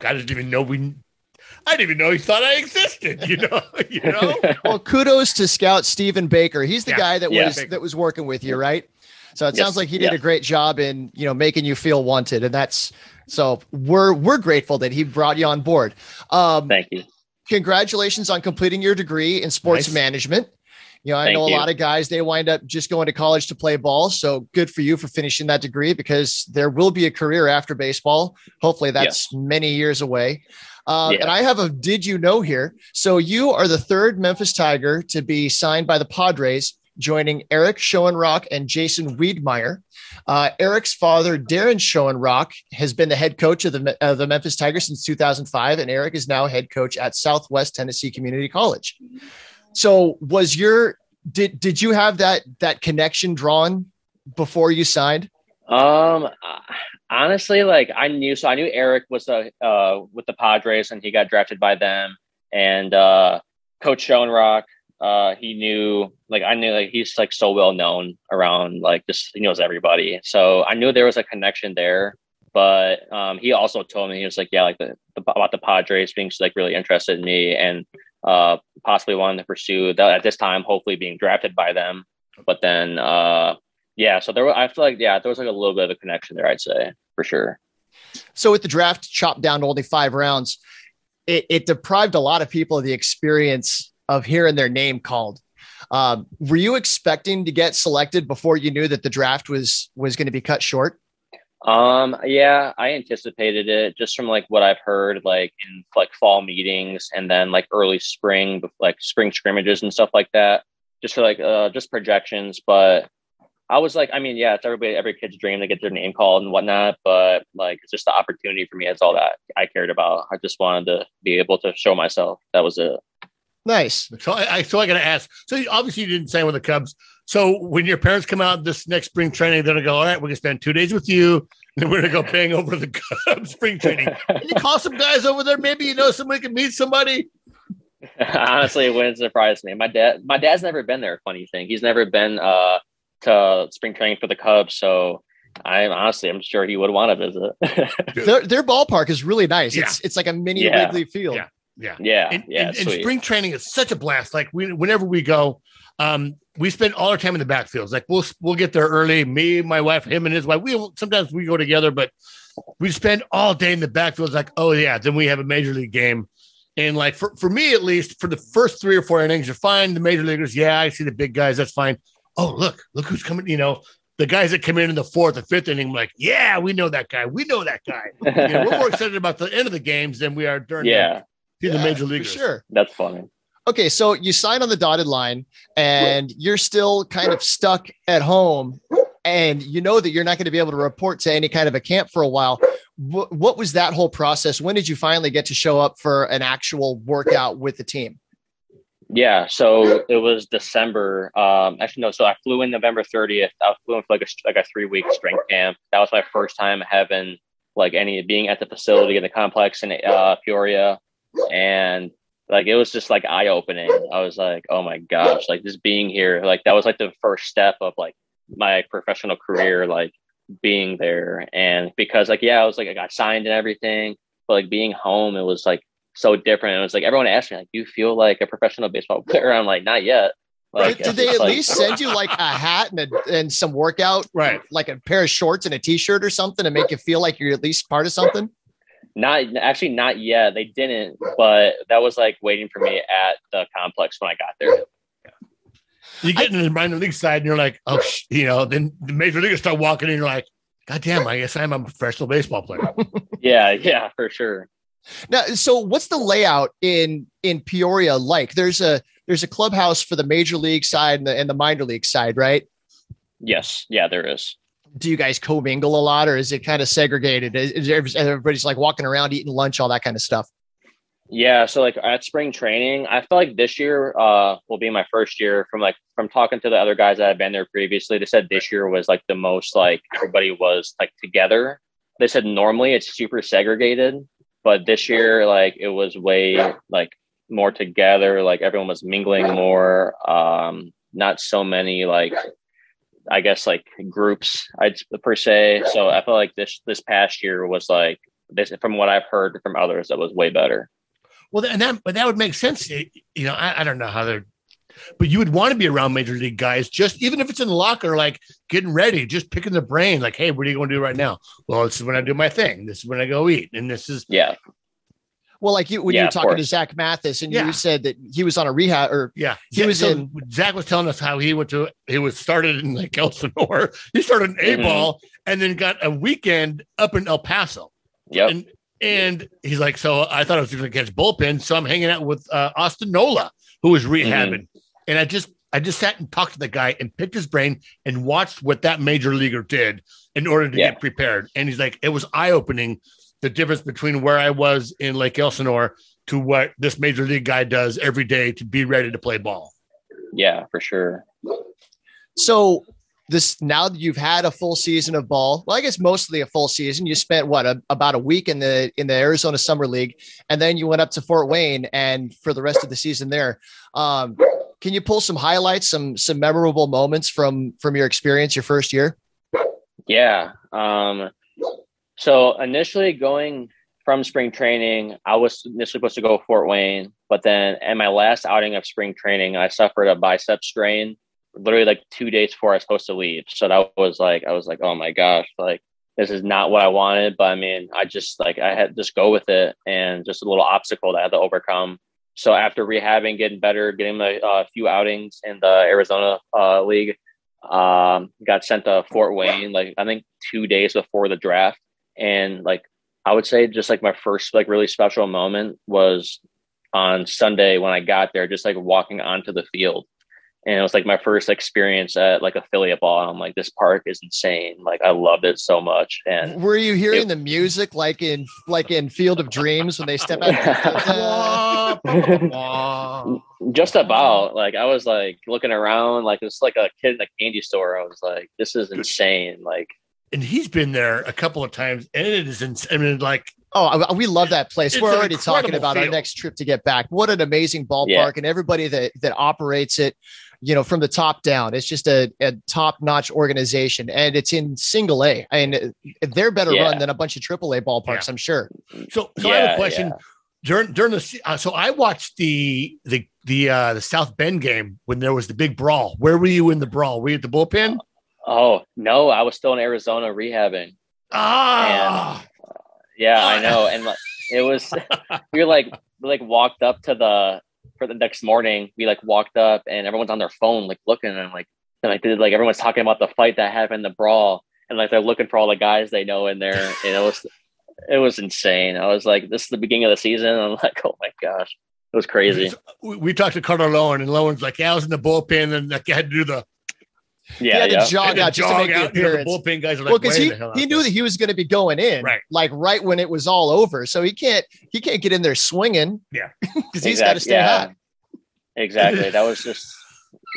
I didn't even know we. I didn't even know he thought I existed. You know. you know. well, kudos to Scout Stephen Baker. He's the Yeah. guy that Yeah. was that was working with you, right? So it Yes. sounds like he did Yeah. a great job in you know making you feel wanted, and that's so we're we're grateful that he brought you on board. Um, Thank you. congratulations on completing your degree in sports Nice. management. You know, I Thank know a you. lot of guys they wind up just going to college to play ball. So good for you for finishing that degree because there will be a career after baseball. Hopefully, that's many years away. Um, Yeah. And I have a did you know here. So you are the third Memphis Tiger to be signed by the Padres joining Eric Schoenrock and Jason Wiedmeyer. Uh, Eric's father, Daron Schoenrock, has been the head coach of the, of the Memphis Tigers since 2005, and Eric is now head coach at Southwest Tennessee Community College. So, was your did did you have that that connection drawn before you signed? Um, honestly, like I knew, so I knew Eric was a uh, with the Padres, and he got drafted by them, and uh, Coach Schoenrock, uh, he knew, like I knew, like he's like so well known around, like just he knows everybody. So I knew there was a connection there. But um, he also told me he was like, yeah, like the, the about the Padres being like really interested in me and uh, possibly wanting to pursue that at this time, hopefully being drafted by them. But then, uh, yeah, so there, I feel like, yeah, there was like a little bit of a connection there, I'd say for sure. So with the draft chopped down to only five rounds, it, it deprived a lot of people of the experience of hearing their name called. Um, were you expecting to get selected before you knew that the draft was was going to be cut short? Um, yeah, I anticipated it just from like what I've heard, like in like fall meetings and then like early spring, like spring scrimmages and stuff like that. Just for like uh, just projections, but I was like, I mean, yeah, it's everybody, every kid's dream to get their name called and whatnot, but like, it's just the opportunity for me. It's all that I cared about. I just wanted to be able to show myself. That was it. Nice. So I, I so I got to ask. So obviously you didn't sign with the Cubs. So when your parents come out this next spring training, they're gonna go. All right, we're gonna spend two days with you, and then we're gonna go paying over the Cubs spring training. Can you call some guys over there? Maybe you know somebody can meet somebody. Honestly, it wouldn't surprise me. My dad, my dad's never been there. Funny thing, he's never been uh, to spring training for the Cubs. So I'm honestly, I'm sure he would want to visit. their, their ballpark is really nice. Yeah. It's it's like a mini Yeah. Wrigley Field. Yeah. Yeah. yeah, and, yeah, and, and spring training is such a blast. Like we, whenever we go, um, we spend all our time in the backfields. Like we'll we'll get there early. Me, my wife, him, and his wife. We sometimes we go together, but we spend all day in the backfields. Like oh yeah, then we have a major league game, and like for for me at least, for the first three or four innings, you're fine. The major leaguers, yeah, I see the big guys. That's fine. Oh look, look who's coming. You know. The guys that come in in the fourth or fifth inning, I'm like, yeah, we know that guy. We know that guy. You know, we're more excited about the end of the games than we are during yeah, the, the major for leaguers. sure. that's funny. Okay, so you sign on the dotted line and you're still kind of stuck at home and you know that you're not going to be able to report to any kind of a camp for a while. What, what was that whole process? When did you finally get to show up for an actual workout with the team? Yeah, so it was December. Um, actually, no. So I flew in November 30th. I flew in for like a like a three week strength camp. That was my first time having like any being at the facility in the complex in uh, Peoria, and like it was just like eye opening. I was like, oh my gosh, like just being here, like that was like the first step of like my professional career, like being there. And because like yeah, I was like I got signed and everything, but like being home, it was like so different. It was like everyone asked me, like, "Do you feel like a professional baseball player?" I'm like, "Not yet." Like, did, did they at like- least send you like a hat and, a, and some workout, Right. like a pair of shorts and a t-shirt or something to make you feel like you're at least part of something? Not actually, not yet. They didn't, but that was like waiting for me at the complex when I got there. You get in the minor league side and you're like, oh, sh-, you know, then the major leaguers start walking in. You're like, God damn, I guess I'm a professional baseball player. Yeah, yeah, for sure. Now, so what's the layout in in Peoria like? There's a there's a clubhouse for the major league side and the, and the minor league side, right? Yes, yeah, there is. Do you guys commingle a lot, or is it kind of segregated? Is, is everybody's like walking around eating lunch, all that kind of stuff? Yeah, so like at spring training, I feel like this year uh will be my first year from like from talking to the other guys that have been there previously. They said this year was like the most like everybody was like together. They said normally it's super segregated, but this year like it was way like more together, like everyone was mingling more. Um not so many like I guess like groups I'd per se. So I feel like this this past year was like this from what I've heard from others that was way better. Well, and that, but that would make sense. You know, I, I don't know how they're, but you would want to be around major league guys, just even if it's in the locker, like getting ready, just picking the brain, like, hey, what are you going to do right now? Well, this is when I do my thing. This is when I go eat, and this is Yeah. Well, like you when you Yeah, were of talking to. Zach Mathis, and Yeah. you said that he was on a rehab, or yeah. He was so in- Zach was telling us how he went to he was started in like Elsinore. He started in A Mhm. ball and then got a weekend up in El Paso. Yeah, And and he's like, so I thought I was going to catch bullpen, so I'm hanging out with uh, Austin Nola, who was rehabbing, and I just I just sat and talked to the guy and picked his brain and watched what that major leaguer did in order to Yeah. get prepared. And he's like, it was eye opening the difference between where I was in Lake Elsinore to what this major league guy does every day to be ready to play ball. Yeah, for sure. So this now that you've had a full season of ball, well, I guess mostly a full season. You spent what a, about a week in the in the Arizona Summer League, and then you went up to Fort Wayne and for the rest of the season there. Um, can you pull some highlights, some some memorable moments from from your experience your first year? Yeah. Um, so initially going from spring training, I was initially supposed to go Fort Wayne, but then in my last outing of spring training, I suffered a bicep strain literally like two days before I was supposed to leave. So that was like, I was like, oh my gosh, like this is not what I wanted. But I mean, I just like, I had just go with it and just a little obstacle that I had to overcome. So after rehabbing, getting better, getting a uh, few outings in the Arizona uh, league, um, got sent to Fort Wayne, like I think two days before the draft. And like, I would say just like my first like really special moment was on Sunday when I got there, just like walking onto the field. And it was like my first experience at like affiliate ball. And I'm like, this park is insane. Like I loved it so much. And Were you hearing It- the music like in like in Field of Dreams when they step out? Wah, just about like I was like looking around like it's like a kid in a candy store. I was like, this is insane. Like and he's been there a couple of times, and it is. Ins- I mean, like Oh, we love that place. We're already talking incredible about our next trip to get back. What an amazing ballpark Yeah. and everybody that that operates it, you know, from the top down. It's just a, a top-notch organization and it's in single A. I mean, they're better Yeah. run than a bunch of triple A ballparks, Yeah. I'm sure. so. So I have a Yeah, question. During during the uh, so I watched the the the uh the South Bend game when there was the big brawl. Where were you in the brawl? Were you at the bullpen? oh no, I was still in Arizona rehabbing. Ah, Yeah, I know. And like, it was we were like we like walked up to the for the next morning. We like walked up and everyone's on their phone like looking and like and like did like everyone's talking about the fight that happened, the brawl, and like they're looking for all the guys they know in there. And it was it was insane. I was like, this is the beginning of the season. I'm like, oh my gosh. It was crazy. we, we talked to Carter Loewen, and Loewen's like, "Yeah, I was in the bullpen, and like, I had to do the, Yeah, had to jog had to out just to make the you know, the bullpen guys are like, well, because he, the hell out he knew there." that he was going to be going in Right. like right when it was all over. So he can't he can't get in there swinging. Yeah. Because he's got to stay yeah. hot. Exactly. That was just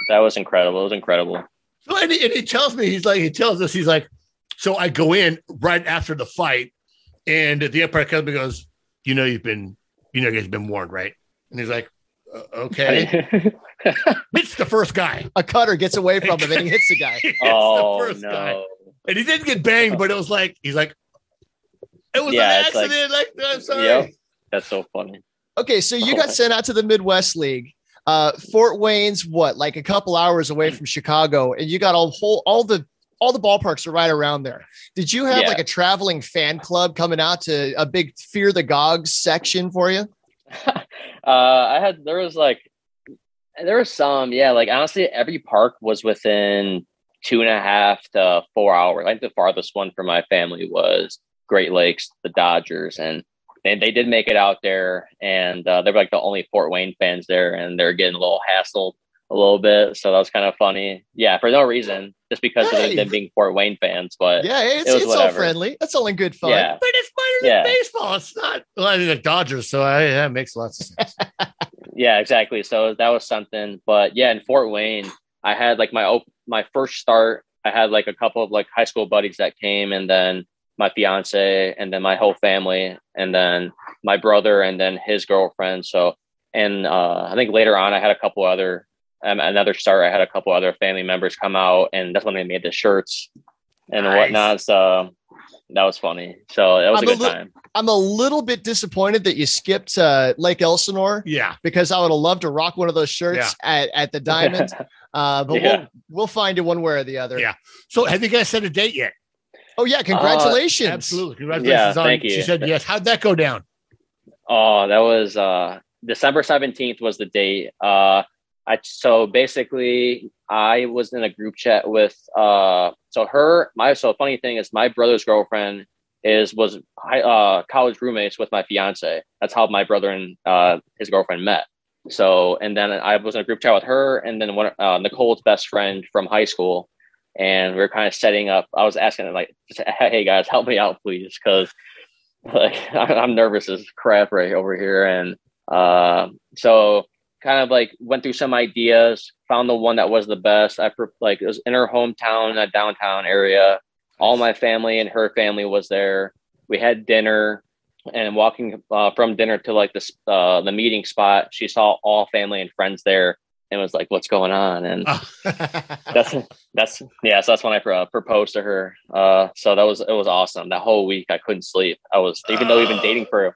that was incredible. It was incredible. So, and, he, and he tells me, he's like, he tells us, he's like, so I go in right after the fight, and the umpire comes and goes, you know, you've been, you know, you've been warned, right? And he's like, "Uh, okay, hits the first guy. A cutter gets away from him and he hits the guy. Hits oh the first no. guy, and he didn't get banged, but it was like, he's like, it was Yeah, an it's like- accident. Like, I'm sorry. Yep. That's so funny. Okay, so you got sent out to the Midwest League. Uh, Fort Wayne's what, like a couple hours away from Chicago, and you got all whole all the all the ballparks are right around there. Did you have Yeah. like a traveling fan club coming out to a big Fear the Gogs section for you? uh, I had there was like there was some yeah like honestly every park was within two and a half to four hours. I think the farthest one for my family was Great Lakes, the Dodgers, and they, they did make it out there, and uh, they were like the only Fort Wayne fans there, and they're getting a little hassled a little bit, so that was kind of funny. Yeah, for no reason, just because Hey. of them being Fort Wayne fans, but Yeah, it's, it was it's all friendly. That's all in good fun. yeah, But it's minor Yeah. league baseball. It's not. Well, I mean, the Dodgers, so I, that makes lots of sense. Yeah, exactly. So that was something. But yeah, in Fort Wayne, I had like my op- my first start. I had like a couple of like high school buddies that came, and then my fiance, and then my whole family, and then my brother, and then his girlfriend. So, and uh, I think later on, I had a couple other um, another start. I had a couple other family members come out, and that's when they made the shirts and Nice. whatnot. So that was funny. So that was I'm a a good li- time. I'm a little bit disappointed that you skipped uh, Lake Elsinore Yeah. because I would have loved to rock one of those shirts at, at the Diamond. Uh, but Yeah. we'll we'll find it one way or the other. Yeah. So have you guys set a date yet? Oh yeah, congratulations. Absolutely. Congratulations Yeah, on thank you. She said yes. How'd that go down? Oh, that was uh December 17th was the date. Uh I so basically I was in a group chat with uh so her my so funny thing is my brother's girlfriend is was uh college roommates with my fiance. That's how my brother and uh his girlfriend met. So, and then I was in a group chat with her and then one, uh, Nicole's best friend from high school. And we are kind of setting up. I was asking like, hey guys, help me out, please. Cause like I'm nervous as crap right over here. And uh, so kind of like went through some ideas, found the one that was the best. I like it was in her hometown, a downtown area. All my family and her family was there. We had dinner and walking uh, from dinner to like this uh, the meeting spot, she saw all family and friends there and was like, "What's going on?" And that's that's yeah. So that's when I uh, proposed to her. Uh, so that was it was awesome. That whole week I couldn't sleep. I was even though we've been dating for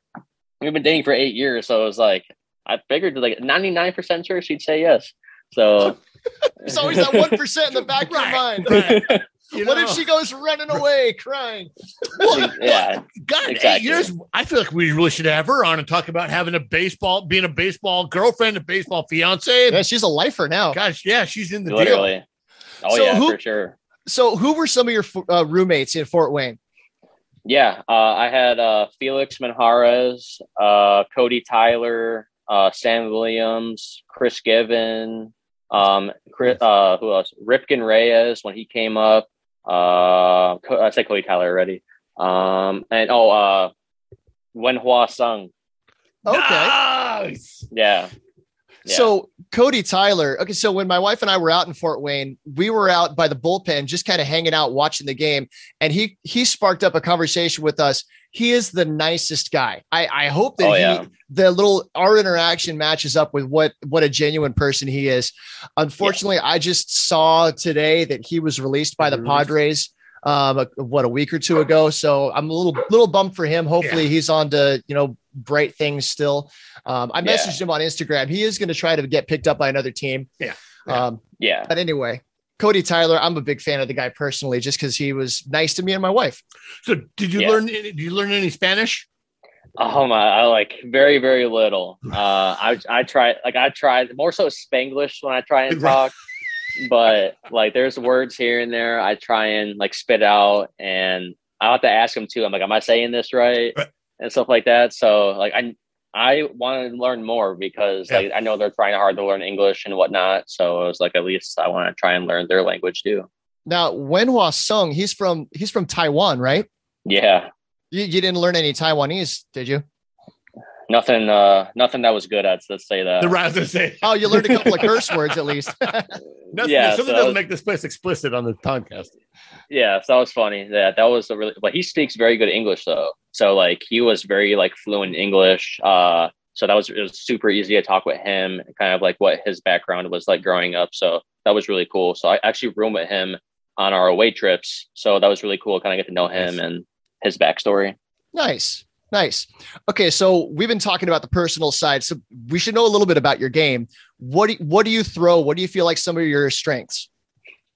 we've been dating for eight years, so it was like I figured like ninety nine percent sure she'd say yes. So there's always that one percent in the back of your mind. Right. You what if she goes running away crying? What? yeah. God, exactly. eight years. I feel like we really should have her on and talk about having a baseball, being a baseball girlfriend, a baseball fiance. Yeah, she's a lifer now. Gosh, yeah, she's in the Literally. deal. Oh so yeah, who, for sure. So, who were some of your uh, roommates in Fort Wayne? Yeah, uh, I had uh, Felix Minjarez, uh, Cody Tyler, uh, Sam Williams, Chris Givin, um, Chris, uh, who else? Ripken Reyes when he came up. Uh, I said Cody Tyler already. Um, and oh, uh, Wenhua Sung. Okay. Nice. Yeah. yeah. So Cody Tyler. Okay, so when my wife and I were out in Fort Wayne, we were out by the bullpen, just kind of hanging out, watching the game, and he he sparked up a conversation with us. He is the nicest guy. I I hope that oh, he yeah. the little our interaction matches up with what what a genuine person he is. Unfortunately, yeah. I just saw today that he was released by the mm-hmm. Padres um, a, what a week or two ago. So I'm a little little bummed for him. Hopefully, yeah. he's on to you know bright things still. Um, I messaged him on Instagram. He is going to try to get picked up by another team. Yeah. Um, yeah. But anyway, Cody Tyler, I'm a big fan of the guy personally, just because he was nice to me and my wife. So, did you yeah. learn? Did you learn any Spanish? Oh my! I like very very little. Uh, I I try like I try more so Spanglish when I try and talk but like there's words here and there I try and like spit out and I have to ask them too. I'm like, am I saying this right? And stuff like that. So like I I want to learn more because yeah. like I know they're trying hard to learn English and whatnot. So I was like, at least I want to try and learn their language too. Now Wenhua Sung, he's from he's from Taiwan, right? Yeah. You, you didn't learn any Taiwanese, did you? Nothing, uh, nothing that was good at. Let's say that. The rather say. Oh, you learned a couple of curse words at least. Nothing, yeah, something so doesn't was, make this place explicit on the podcast. Yeah, so that was funny. Yeah, that was a really. But he speaks very good English though. So like he was very like fluent English. Uh, so that was it was super easy to talk with him. Kind of like what his background was like growing up. So that was really cool. So I actually roomed with him on our away trips. So that was really cool. Kind of get to know him nice. and his backstory. Nice. Nice. Okay, so we've been talking about the personal side, so we should know a little bit about your game. What do, what do you throw? What do you feel like some of your strengths?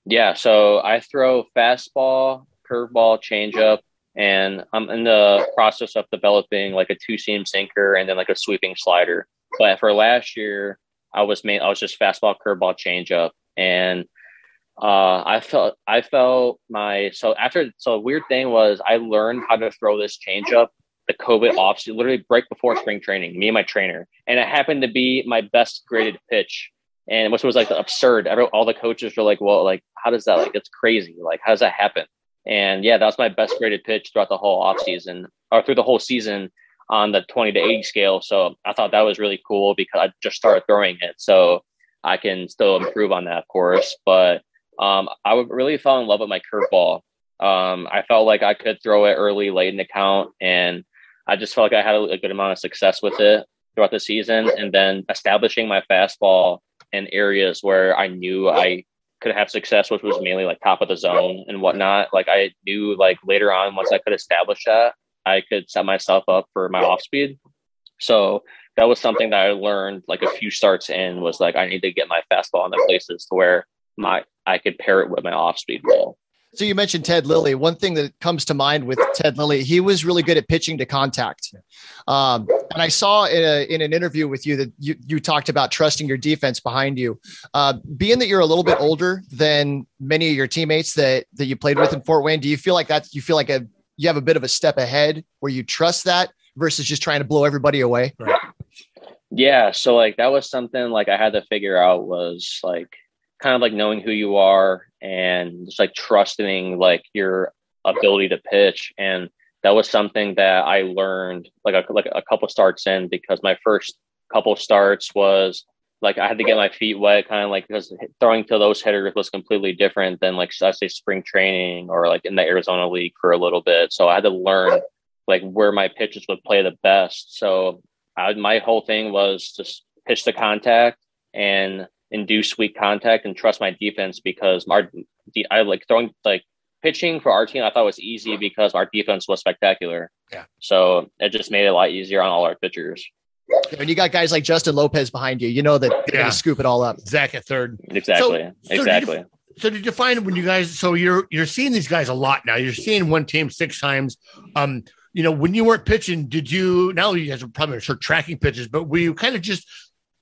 Yeah, so I throw fastball, curveball, changeup, and I'm in the process of developing like a two seam sinker and then like a sweeping slider. But for last year, I was main I was just fastball, curveball, changeup, and uh, I felt I felt my so after so weird thing was I learned how to throw this changeup the COVID off, literally right before spring training, me and my trainer. And it happened to be my best graded pitch. And which was like the absurd. Every, all the coaches were like, well, like, how does that, like, it's crazy. Like, how does that happen? And yeah, that was my best graded pitch throughout the whole off season or through the whole season on the 20 to 80 scale. So I thought that was really cool because I just started throwing it. So I can still improve on that, of course. But um, I really fell in love with my curveball. Um, I felt like I could throw it early, late in the count, and I just felt like I had a, a good amount of success with it throughout the season, and then establishing my fastball in areas where I knew I could have success, which was mainly like top of the zone and whatnot. Like I knew like later on, once I could establish that, I could set myself up for my off speed. So that was something that I learned like a few starts in was like I need to get my fastball in the places to where my I could pair it with my off speed ball. So you mentioned Ted Lilly. One thing that comes to mind with Ted Lilly, he was really good at pitching to contact. Um, and I saw in, a, in, an interview with you that you, you talked about trusting your defense behind you. Uh, being that you're a little bit older than many of your teammates that that you played with in Fort Wayne, do you feel like that? You feel like a you have a bit of a step ahead where you trust that versus just trying to blow everybody away? Right. Yeah, so like that was something like I had to figure out was like kind of like knowing who you are and just like trusting like your ability to pitch and that was something that I learned like a, like a couple starts in because my first couple starts was like I had to get my feet wet, kind of like because throwing to those hitters was completely different than like I say spring training or like in the Arizona League for a little bit. So I had to learn like where my pitches would play the best. So I, my whole thing was just pitch the contact and induce weak contact and trust my defense because our I like throwing like pitching for our team. I thought was easy because our defense was spectacular. Yeah. So it just made it a lot easier on all our pitchers. When you got guys like Justin Lopez behind you, you know that they're Yeah. going to scoop it all up. Zach at third. Exactly. so did you- exactly. So did you find when you guys? So you're you're seeing these guys a lot now. You're seeing one team six times. Um, you know, when you weren't pitching, did you? Now you guys are probably start tracking pitches, but were you kind of just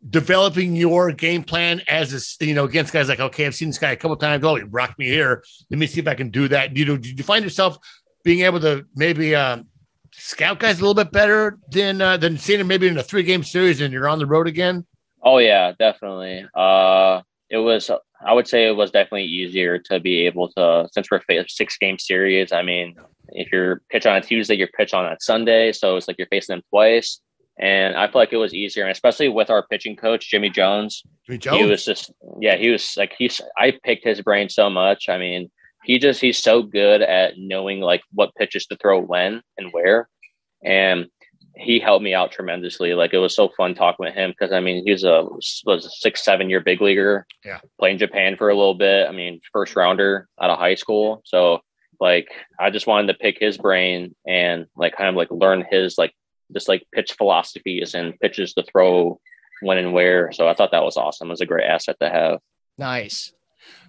developing your game plan as a you know against guys like okay, I've seen this guy a couple times. Oh, he rocked me here. Let me see if I can do that. You know, did you find yourself being able to maybe um, scout guys a little bit better than uh, than seeing them maybe in a three game series and you're on the road again? Oh yeah, definitely. Uh, it was. I would say it was definitely easier to be able to since we're a six game series. I mean, if you're pitch on a Tuesday, you're pitch on a Sunday, so it's like you're facing them twice. And I feel like it was easier, and especially with our pitching coach Jimmy Jones. Jimmy Jones? He was just yeah, he was like he's. I picked his brain so much. I mean, he just he's so good at knowing like what pitches to throw when and where, and he helped me out tremendously. Like it was so fun talking with him because I mean he's a was a six seven year big leaguer. Yeah. playing Japan for a little bit. I mean first rounder out of high school. So like I just wanted to pick his brain and like kind of like learn his like just like pitch philosophies and pitches to throw when and where. So I thought that was awesome. It was a great asset to have. Nice.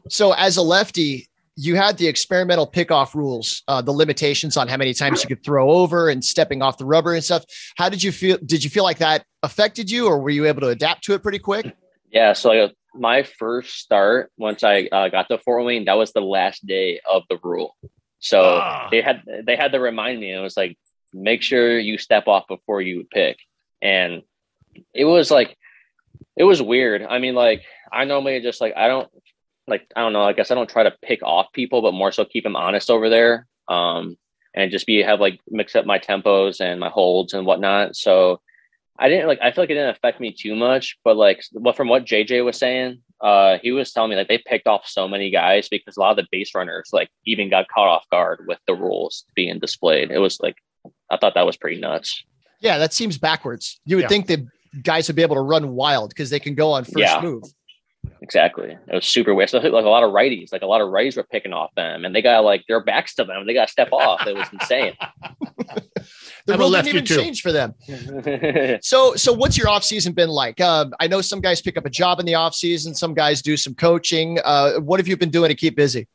So as a lefty, you had the experimental pickoff rules, uh, the limitations on how many times you could throw over and stepping off the rubber and stuff. How did you feel? Did you feel like that affected you, or were you able to adapt to it pretty quick? Yeah. So like, my first start, once I uh, got to Fort Wayne, that was the last day of the rule. So Ah. they had they had to remind me. It was like make sure you step off before you pick, and it was like it was weird. I mean, like I normally just like I don't like I don't know. I guess I don't try to pick off people, but more so keep them honest over there. Um, and just be have like mix up my tempos and my holds and whatnot. So I didn't like I feel like it didn't affect me too much, but like what from what JJ was saying, uh he was telling me like they picked off so many guys because a lot of the base runners like even got caught off guard with the rules being displayed. It was like I thought that was pretty nuts. Yeah, that seems backwards. You would Yeah. think that guys would be able to run wild because they can go on first Yeah. move. Exactly. It was super weird. So like a lot of righties, like a lot of righties were picking off them and they got like their backs to them. They got to step off. It was insane. The I'm a rule lefty didn't even too. change for them. So, so what's your off season been like? Uh, I know some guys pick up a job in the off season. Some guys do some coaching. Uh, what have you been doing to keep busy?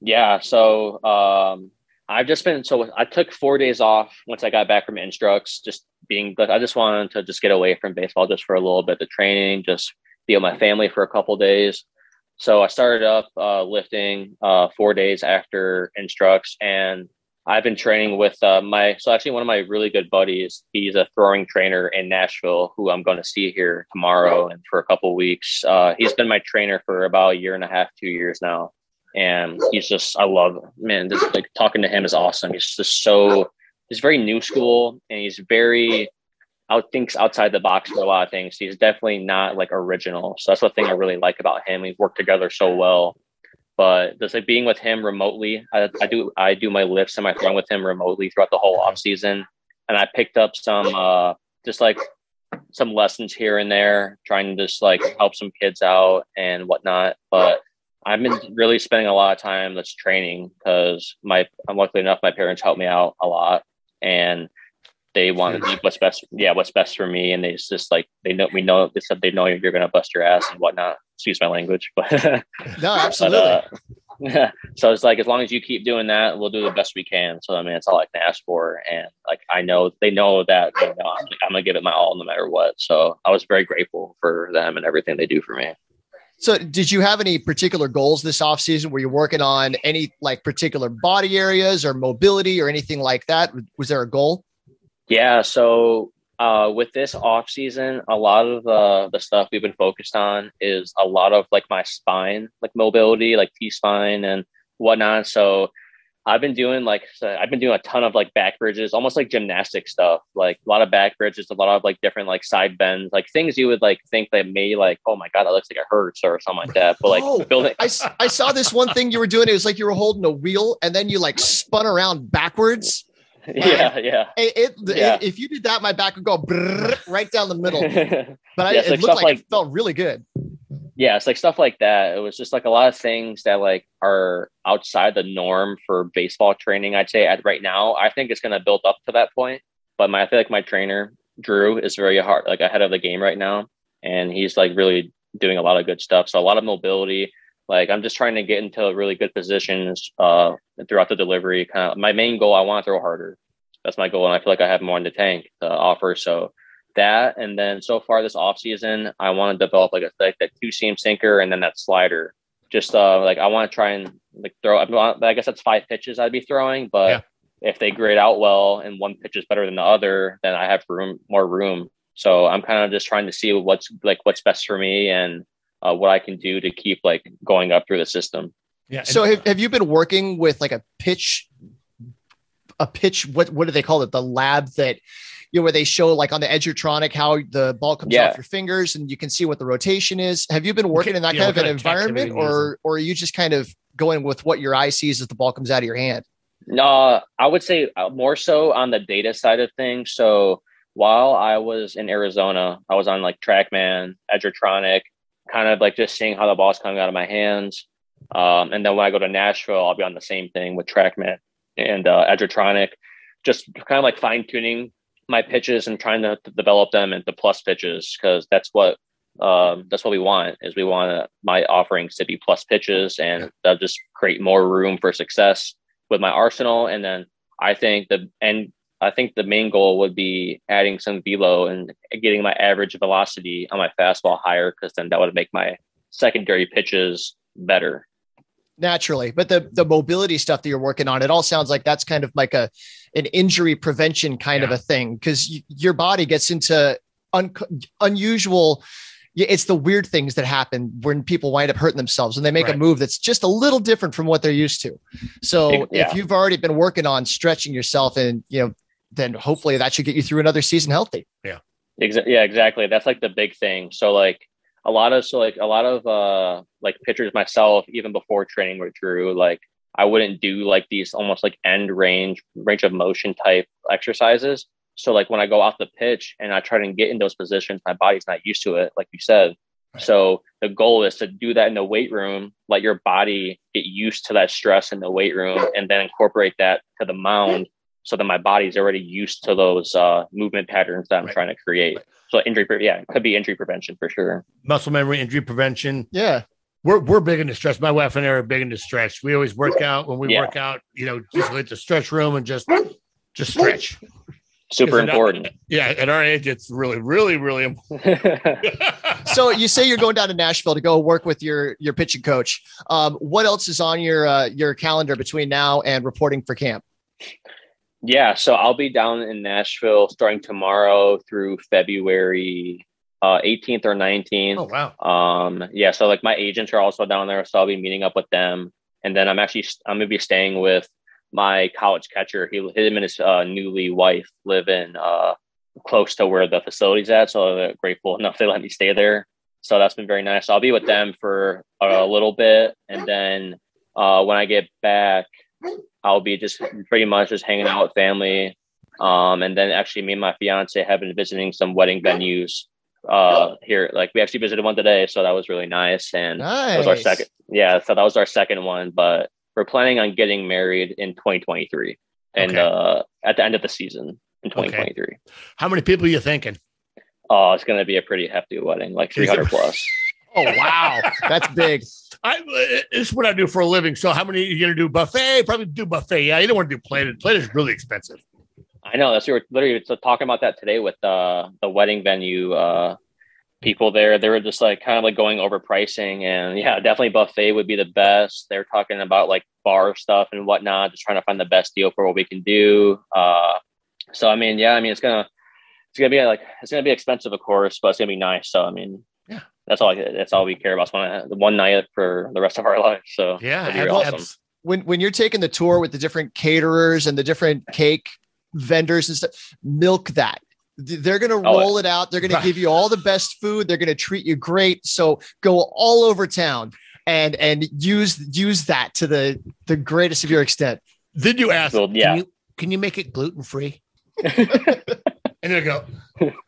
Yeah. So um, I've just been so I took four days off once I got back from Instructs. Just being, I just wanted to just get away from baseball just for a little bit. The training, just be with my family for a couple days. So I started up uh, lifting uh, four days after Instructs, and I've been training with uh, my. So actually, one of my really good buddies, he's a throwing trainer in Nashville, who I'm going to see here tomorrow and for a couple weeks. Uh, he's been my trainer for about a year and a half, two years now and he's just I love man just like talking to him is awesome. He's just so he's very new school and he's very out thinks outside the box for a lot of things. He's definitely not like original. So that's the thing I really like about him. We've worked together so well. But just like being with him remotely I, I do I do my lifts and my throwing with him remotely throughout the whole off season. And I picked up some uh just like some lessons here and there trying to just like help some kids out and whatnot. But I've been really spending a lot of time that's training because my I'm luckily enough my parents helped me out a lot and they want to do what's best yeah what's best for me and they just like they know we know they said they know you're gonna bust your ass and whatnot. Excuse my language but No, but, absolutely. uh, so it's like as long as you keep doing that we'll do the best we can. So I mean it's all I can ask for and like I know they know that you know, I'm, I'm gonna give it my all no matter what. So I was very grateful for them and everything they do for me So, did you have any particular goals this off season? Were you working on any like particular body areas or mobility or anything like that? Was there a goal? Yeah, so uh, with this off season, a lot of the the stuff we've been focused on is a lot of like my spine, like mobility, like T spine and whatnot. So I've been doing like I've been doing a ton of like back bridges, almost like gymnastic stuff, like a lot of back bridges, a lot of like different like side bends, like things you would like think that may like, oh my god, that looks like it hurts or something like that. But like Oh, building, I saw this one thing you were doing. It was like you were holding a wheel and then you like spun around backwards. yeah, yeah. It, it, Yeah. if you did that, my back would go right down the middle. But I, Yeah, it's it like looked like, like- it felt really good. Yeah, it's like stuff like that. It was just like a lot of things that like are outside the norm for baseball training. I'd say at right now, I think it's going to build up to that point. But my, I feel like my trainer Drew is very hard, like ahead of the game right now, and he's like really doing a lot of good stuff. So a lot of mobility. Like I'm just trying to get into really good positions uh, throughout the delivery. Kind of my main goal. I want to throw harder. That's my goal, and I feel like I have more in the tank to offer. So that and then so far this off season i want to develop like a like that two seam sinker and then that slider just uh like i want to try and like throw I, guess that's five pitches i'd be throwing but Yeah. if they grade out well and one pitch is better than the other then i have room more room so i'm kind of just trying to see what's like what's best for me and uh, what i can do to keep like going up through the system Yeah. So have, have you been working with like a pitch, a pitch? What what do they call it? The lab that you know where they show like on the Edgertronic how the ball comes Yeah. off your fingers and you can see what the rotation is. Have you been working in that Yeah, kind what of an kind of tech environment, or or are you just kind of going with what your eye sees as the ball comes out of your hand? No, I would say uh, more so on the data side of things. So while I was in Arizona, I was on like TrackMan, Edgertronic, kind of like just seeing how the ball's coming out of my hands. Um, and then when I go to Nashville, I'll be on the same thing with TrackMan and uh, Edgertronic, just kind of like fine tuning my pitches and trying to, develop them into plus pitches because that's what um, that's what we want is we want my offerings to be plus pitches and that'll just create more room for success with my arsenal. And then I think the and I think the main goal would be adding some velo and getting my average velocity on my fastball higher because then that would make my secondary pitches better. Naturally but the the mobility stuff that you're working on it all sounds like that's kind of like a an injury prevention kind of a thing because y- your body gets into un- unusual it's the weird things that happen when people wind up hurting themselves and they make a move that's just a little different from what they're used to so Yeah. if you've already been working on stretching yourself and you know then hopefully that should get you through another season healthy Exa- yeah, exactly. That's like the big thing. So like a lot of so like a lot of uh like pitchers myself, even before training with Drew, like I wouldn't do like these almost like end range range of motion type exercises. So like when I go off the pitch and I try to get in those positions, my body's not used to it, like you said. Right. So the goal is to do that in the weight room, let your body get used to that stress in the weight room, and then incorporate that to the mound, so that my body's already used to those uh, movement patterns that I'm Right. trying to create. Right. So injury, pre- yeah, it could be injury prevention for sure. muscle memory, injury prevention. yeah We're we're big into stretch. My wife and I are big into stretch. We always work out when we Yeah. work out. You know, just hit the stretch room and just just stretch. Super Is it not- important. Yeah, at our age, it's really, really, really important. so you say you're going down to Nashville to go work with your your pitching coach. Um, what else is on your uh, your calendar between now and reporting for camp? Yeah, so I'll be down in Nashville starting tomorrow through February uh, 18th or 19th. oh wow. Um, yeah, so like my agents are also down there, so I'll be meeting up with them, and then I'm actually I'm gonna be staying with my college catcher. He him and his uh, newly wife live in uh, close to where the facility's at, so they're grateful enough they let me stay there. So that's been very nice. I'll be with them for a little bit, and then uh, when I get back, I'll be just pretty much just hanging out with family. Um, and then actually, me and my fiance have been visiting some wedding venues uh here like we actually visited one today so that was really nice and that was our second yeah so that was our second one but we're planning on getting married in 2023 and Okay. uh at the end of the season in Okay. 2023 How many people are you thinking? oh it's going to be a pretty hefty wedding like 300 plus Oh wow, that's big. I is what I do for a living. So how many are you gonna do buffet? Probably do buffet. Yeah, you don't want to do plated. Plated is really expensive. i know that's we were literally talking about that today with uh the wedding venue uh people there they were just like kind of like going over pricing and yeah definitely buffet would be the best they're talking about like bar stuff and whatnot just trying to find the best deal for what we can do uh so i mean yeah i mean it's gonna it's gonna be like it's gonna be expensive, of course, but it's gonna be nice. So I mean. That's all. I, that's all we care about. Is one one night for the rest of our lives. So Yeah, it'll be abs- awesome. abs- when when you're taking the tour with the different caterers and the different cake vendors and stuff, milk that. They're gonna Oh, roll it out. They're gonna Right. give you all the best food. They're gonna treat you great. So go all over town and and use use that to the the greatest of your extent. Then you ask, Well, yeah. can, you, can you make it gluten free? and they go,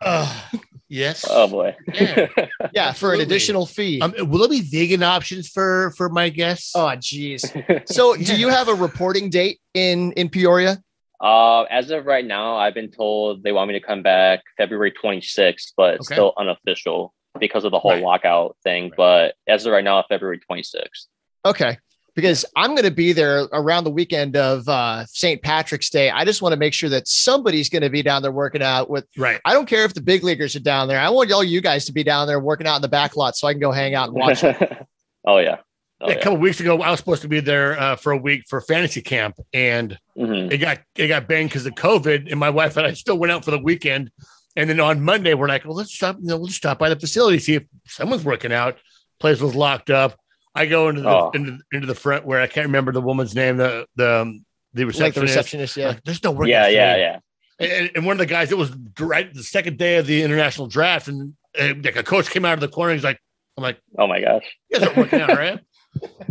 uh, yes. oh boy. Yeah. Yeah, for an additional fee. Um, will there be vegan options for for my guests? oh, geez. So, do you have a reporting date in in Peoria? Uh, as of right now, I've been told they want me to come back February 26th, but it's Okay. still unofficial because of the whole Right. lockout thing. Right. But as of right now, February 26th. Okay. Because I'm going to be there around the weekend of uh, St. Patrick's Day. I just want to make sure that somebody's going to be down there working out with. right. I don't care if the big leaguers are down there. I want all you guys to be down there working out in the back lot so I can go hang out and watch oh yeah. Oh, a yeah. couple weeks ago, I was supposed to be there uh, for a week for fantasy camp, and Mhm. it got it got banged because of COVID. And my wife and I still went out for the weekend. And then on Monday, we're like, well, let's stop. You know, we'll just stop by the facility see if someone's working out. Place was locked up. I go into the Oh. into, into the front where I can't remember the woman's name. The the um, the like the receptionist. receptionist. Yeah. Like, There's no work. Yeah, yeah, yeah. And, and one of the guys, it was right the second day of the international draft, and uh, like a coach came out of the corner. He's like, I'm like, Oh my gosh. you guys aren't working out, right?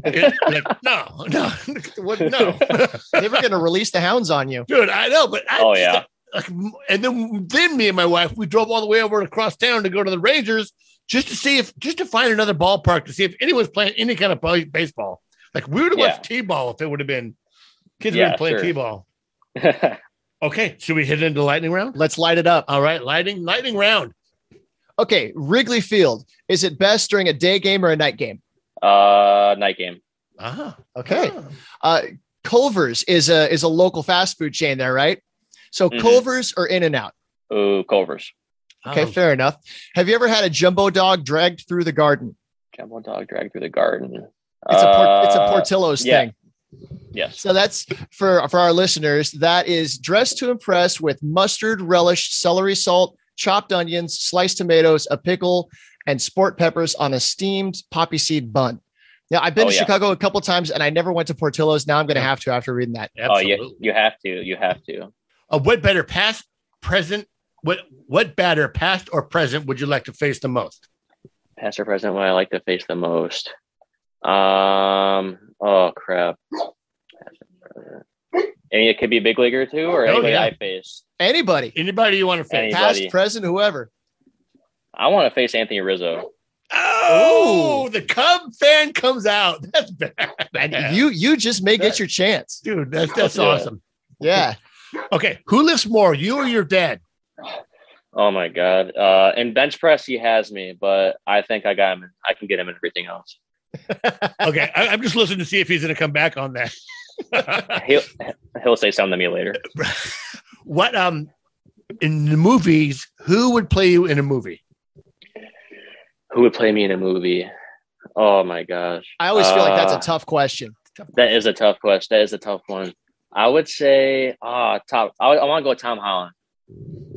And, like, no, no, what, no, They were going to release the hounds on you. dude. I know, but I Oh just- yeah. like, and then then me and my wife we drove all the way over across town to go to the Rangers just to see if just to find another ballpark to see if anyone's playing any kind of play- baseball. Like we would have Yeah. watched t-ball if it would have been kids Yeah, would have playing sure. t-ball. Okay, should we hit into lightning round? Let's light it up. All right, lightning lightning round. Okay. Wrigley Field. Is it best during a day game or a night game? uh, night game. Ah, Okay. ah. Uh, Culver's is a is a local fast food chain there, right? So Mhm. Culver's or In and Out. Ooh, Culver's. Okay, Um, fair enough. Have you ever had a jumbo dog dragged through the garden? Jumbo dog dragged through the garden. It's a port, it's a Uh, Portillo's yeah. thing. Yes. So that's for for our listeners. That is dressed to impress with mustard, relish, celery salt, chopped onions, sliced tomatoes, a pickle, and sport peppers on a steamed poppy seed bun. Now I've been Oh, to yeah. Chicago a couple times and I never went to Portillo's. Now I'm going to have to after reading that. Oh yeah. You have to. You have to. Uh, what better past, present? What what batter, past or present, would you like to face the most? Past or present, what I like to face the most. Um. Oh crap. And it could be a big leaguer too, or Oh, anybody yeah. I face. Anybody, Anybody you want to face? Any- past, present, whoever. I want to face Anthony Rizzo. Oh, the Cub fan comes out. That's bad. And you you just may get your chance. dude, that's that's Yeah. awesome. Yeah. Okay, who lifts more, you or your dad? Oh my god. Uh, in bench press, he has me, but I think I got him. I can get him in everything else. Okay, I, I'm just listening to see if he's going to come back on that. He'll he'll say something to me later. what um in the movies? Who would play you in a movie? Who would play me in a movie? Oh my gosh. I always feel like that's a Uh, tough question. That is a tough question. That is a tough one. I would say, ah, top. I, I want to go Tom Holland.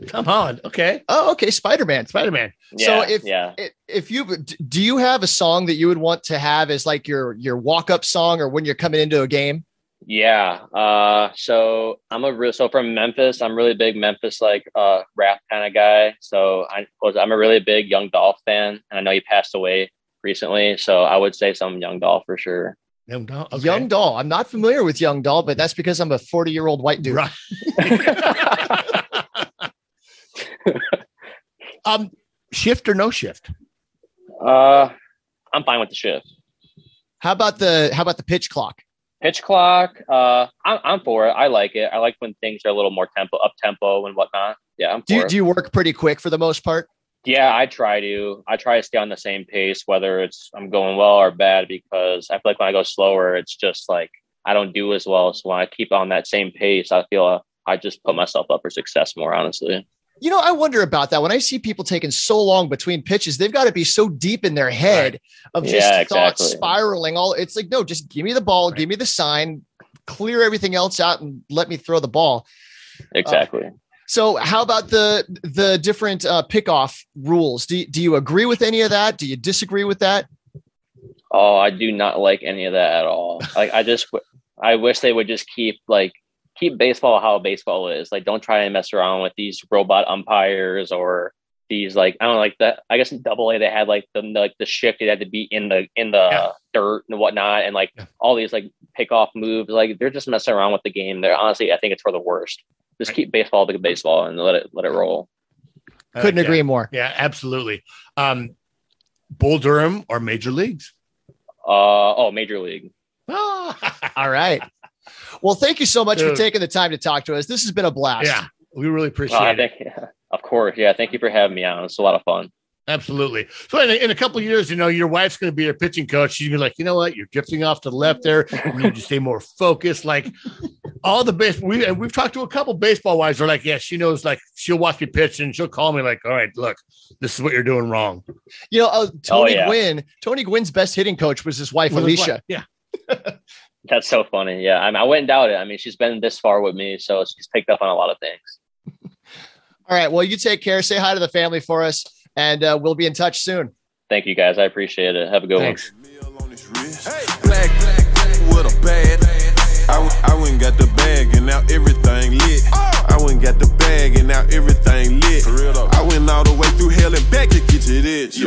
Tom Holland. Okay, Oh, okay. Spider Man. Spider Man. Yeah, So if- yeah, if you do you have a song that you would want to have as like your your walk up song or when you're coming into a game yeah. Uh, so I'm a real so from Memphis. I'm really big Memphis like uh rap kind of guy. So I was I'm a really big Young Dolph fan, and I know he passed away recently. So I would say some Young Dolph for sure. Young Doll. Okay. young doll i'm not familiar with young doll but that's because i'm a 40 year old white dude Right. um, shift or no shift? Uh, I'm fine with the shift. how about the how about the pitch clock Pitch clock. Uh, I'm I'm for it. I like it. I like when things are a little more tempo, up tempo and whatnot. Yeah, I'm for do you, it. do you work pretty quick for the most part Yeah, I try to. I try to stay on the same pace, whether it's I'm going well or bad, because I feel like when I go slower, it's just like I don't do as well. So when I keep on that same pace, I feel uh, I just put myself up for success more, honestly. You know i wonder about that when i see people taking so long between pitches they've got to be so deep in their head of just Yeah, thoughts exactly. spiraling all it's like no just give me the ball Right. give me the sign clear everything else out and let me throw the ball Exactly. So, how about the the different uh, pickoff rules? Do do you agree with any of that? Do you disagree with that? Oh, I do not like any of that at all. Like I just I wish they would just keep like keep baseball how baseball is. Like don't try and mess around with these robot umpires or these like I don't know, like that. I guess in Double A they had like the like the shift it had to be in the in the Yeah. dirt and whatnot, and like Yeah. all these like pick off moves. Like they're just messing around with the game. They're honestly, I think it's for the worst. Just Right. keep baseball to baseball and let it let it roll. I Couldn't like that. agree more. Yeah, absolutely. Um, Bull Durham or major leagues? Uh oh, Major League. All right. Well, thank you so much for taking the time to talk to us. This has been a blast. yeah, we really appreciate Uh, I it. think, of course, yeah. Thank you for having me on. It's a lot of fun. Absolutely. So in a, in a couple of years, you know, your wife's going to be your pitching coach. She's gonna be like, you know what, you're drifting off to the left there. You need to stay more focused. Like all the base, we and we've talked to a couple baseball wives. They're like, yeah, she knows. Like she'll watch me pitch and she'll call me like, all right, look, this is what you're doing wrong. You know, uh, Tony yeah. Gwynn, Tony Gwynn's best hitting coach was his wife, With his Alicia. wife. Yeah. That's so funny. Yeah, I, mean, I wouldn't doubt it. I mean, she's been this far with me, so she's picked up on a lot of things. All right. Well, you take care. Say hi to the family for us, and uh, we'll be in touch soon. Thank you guys. I appreciate it. Have a good Thanks. Meal on his wrist. Black, with a bag. I, went- I went got the bag and now everything lit. I went got the bag and now everything lit. I went all the way through hell and back to get to this.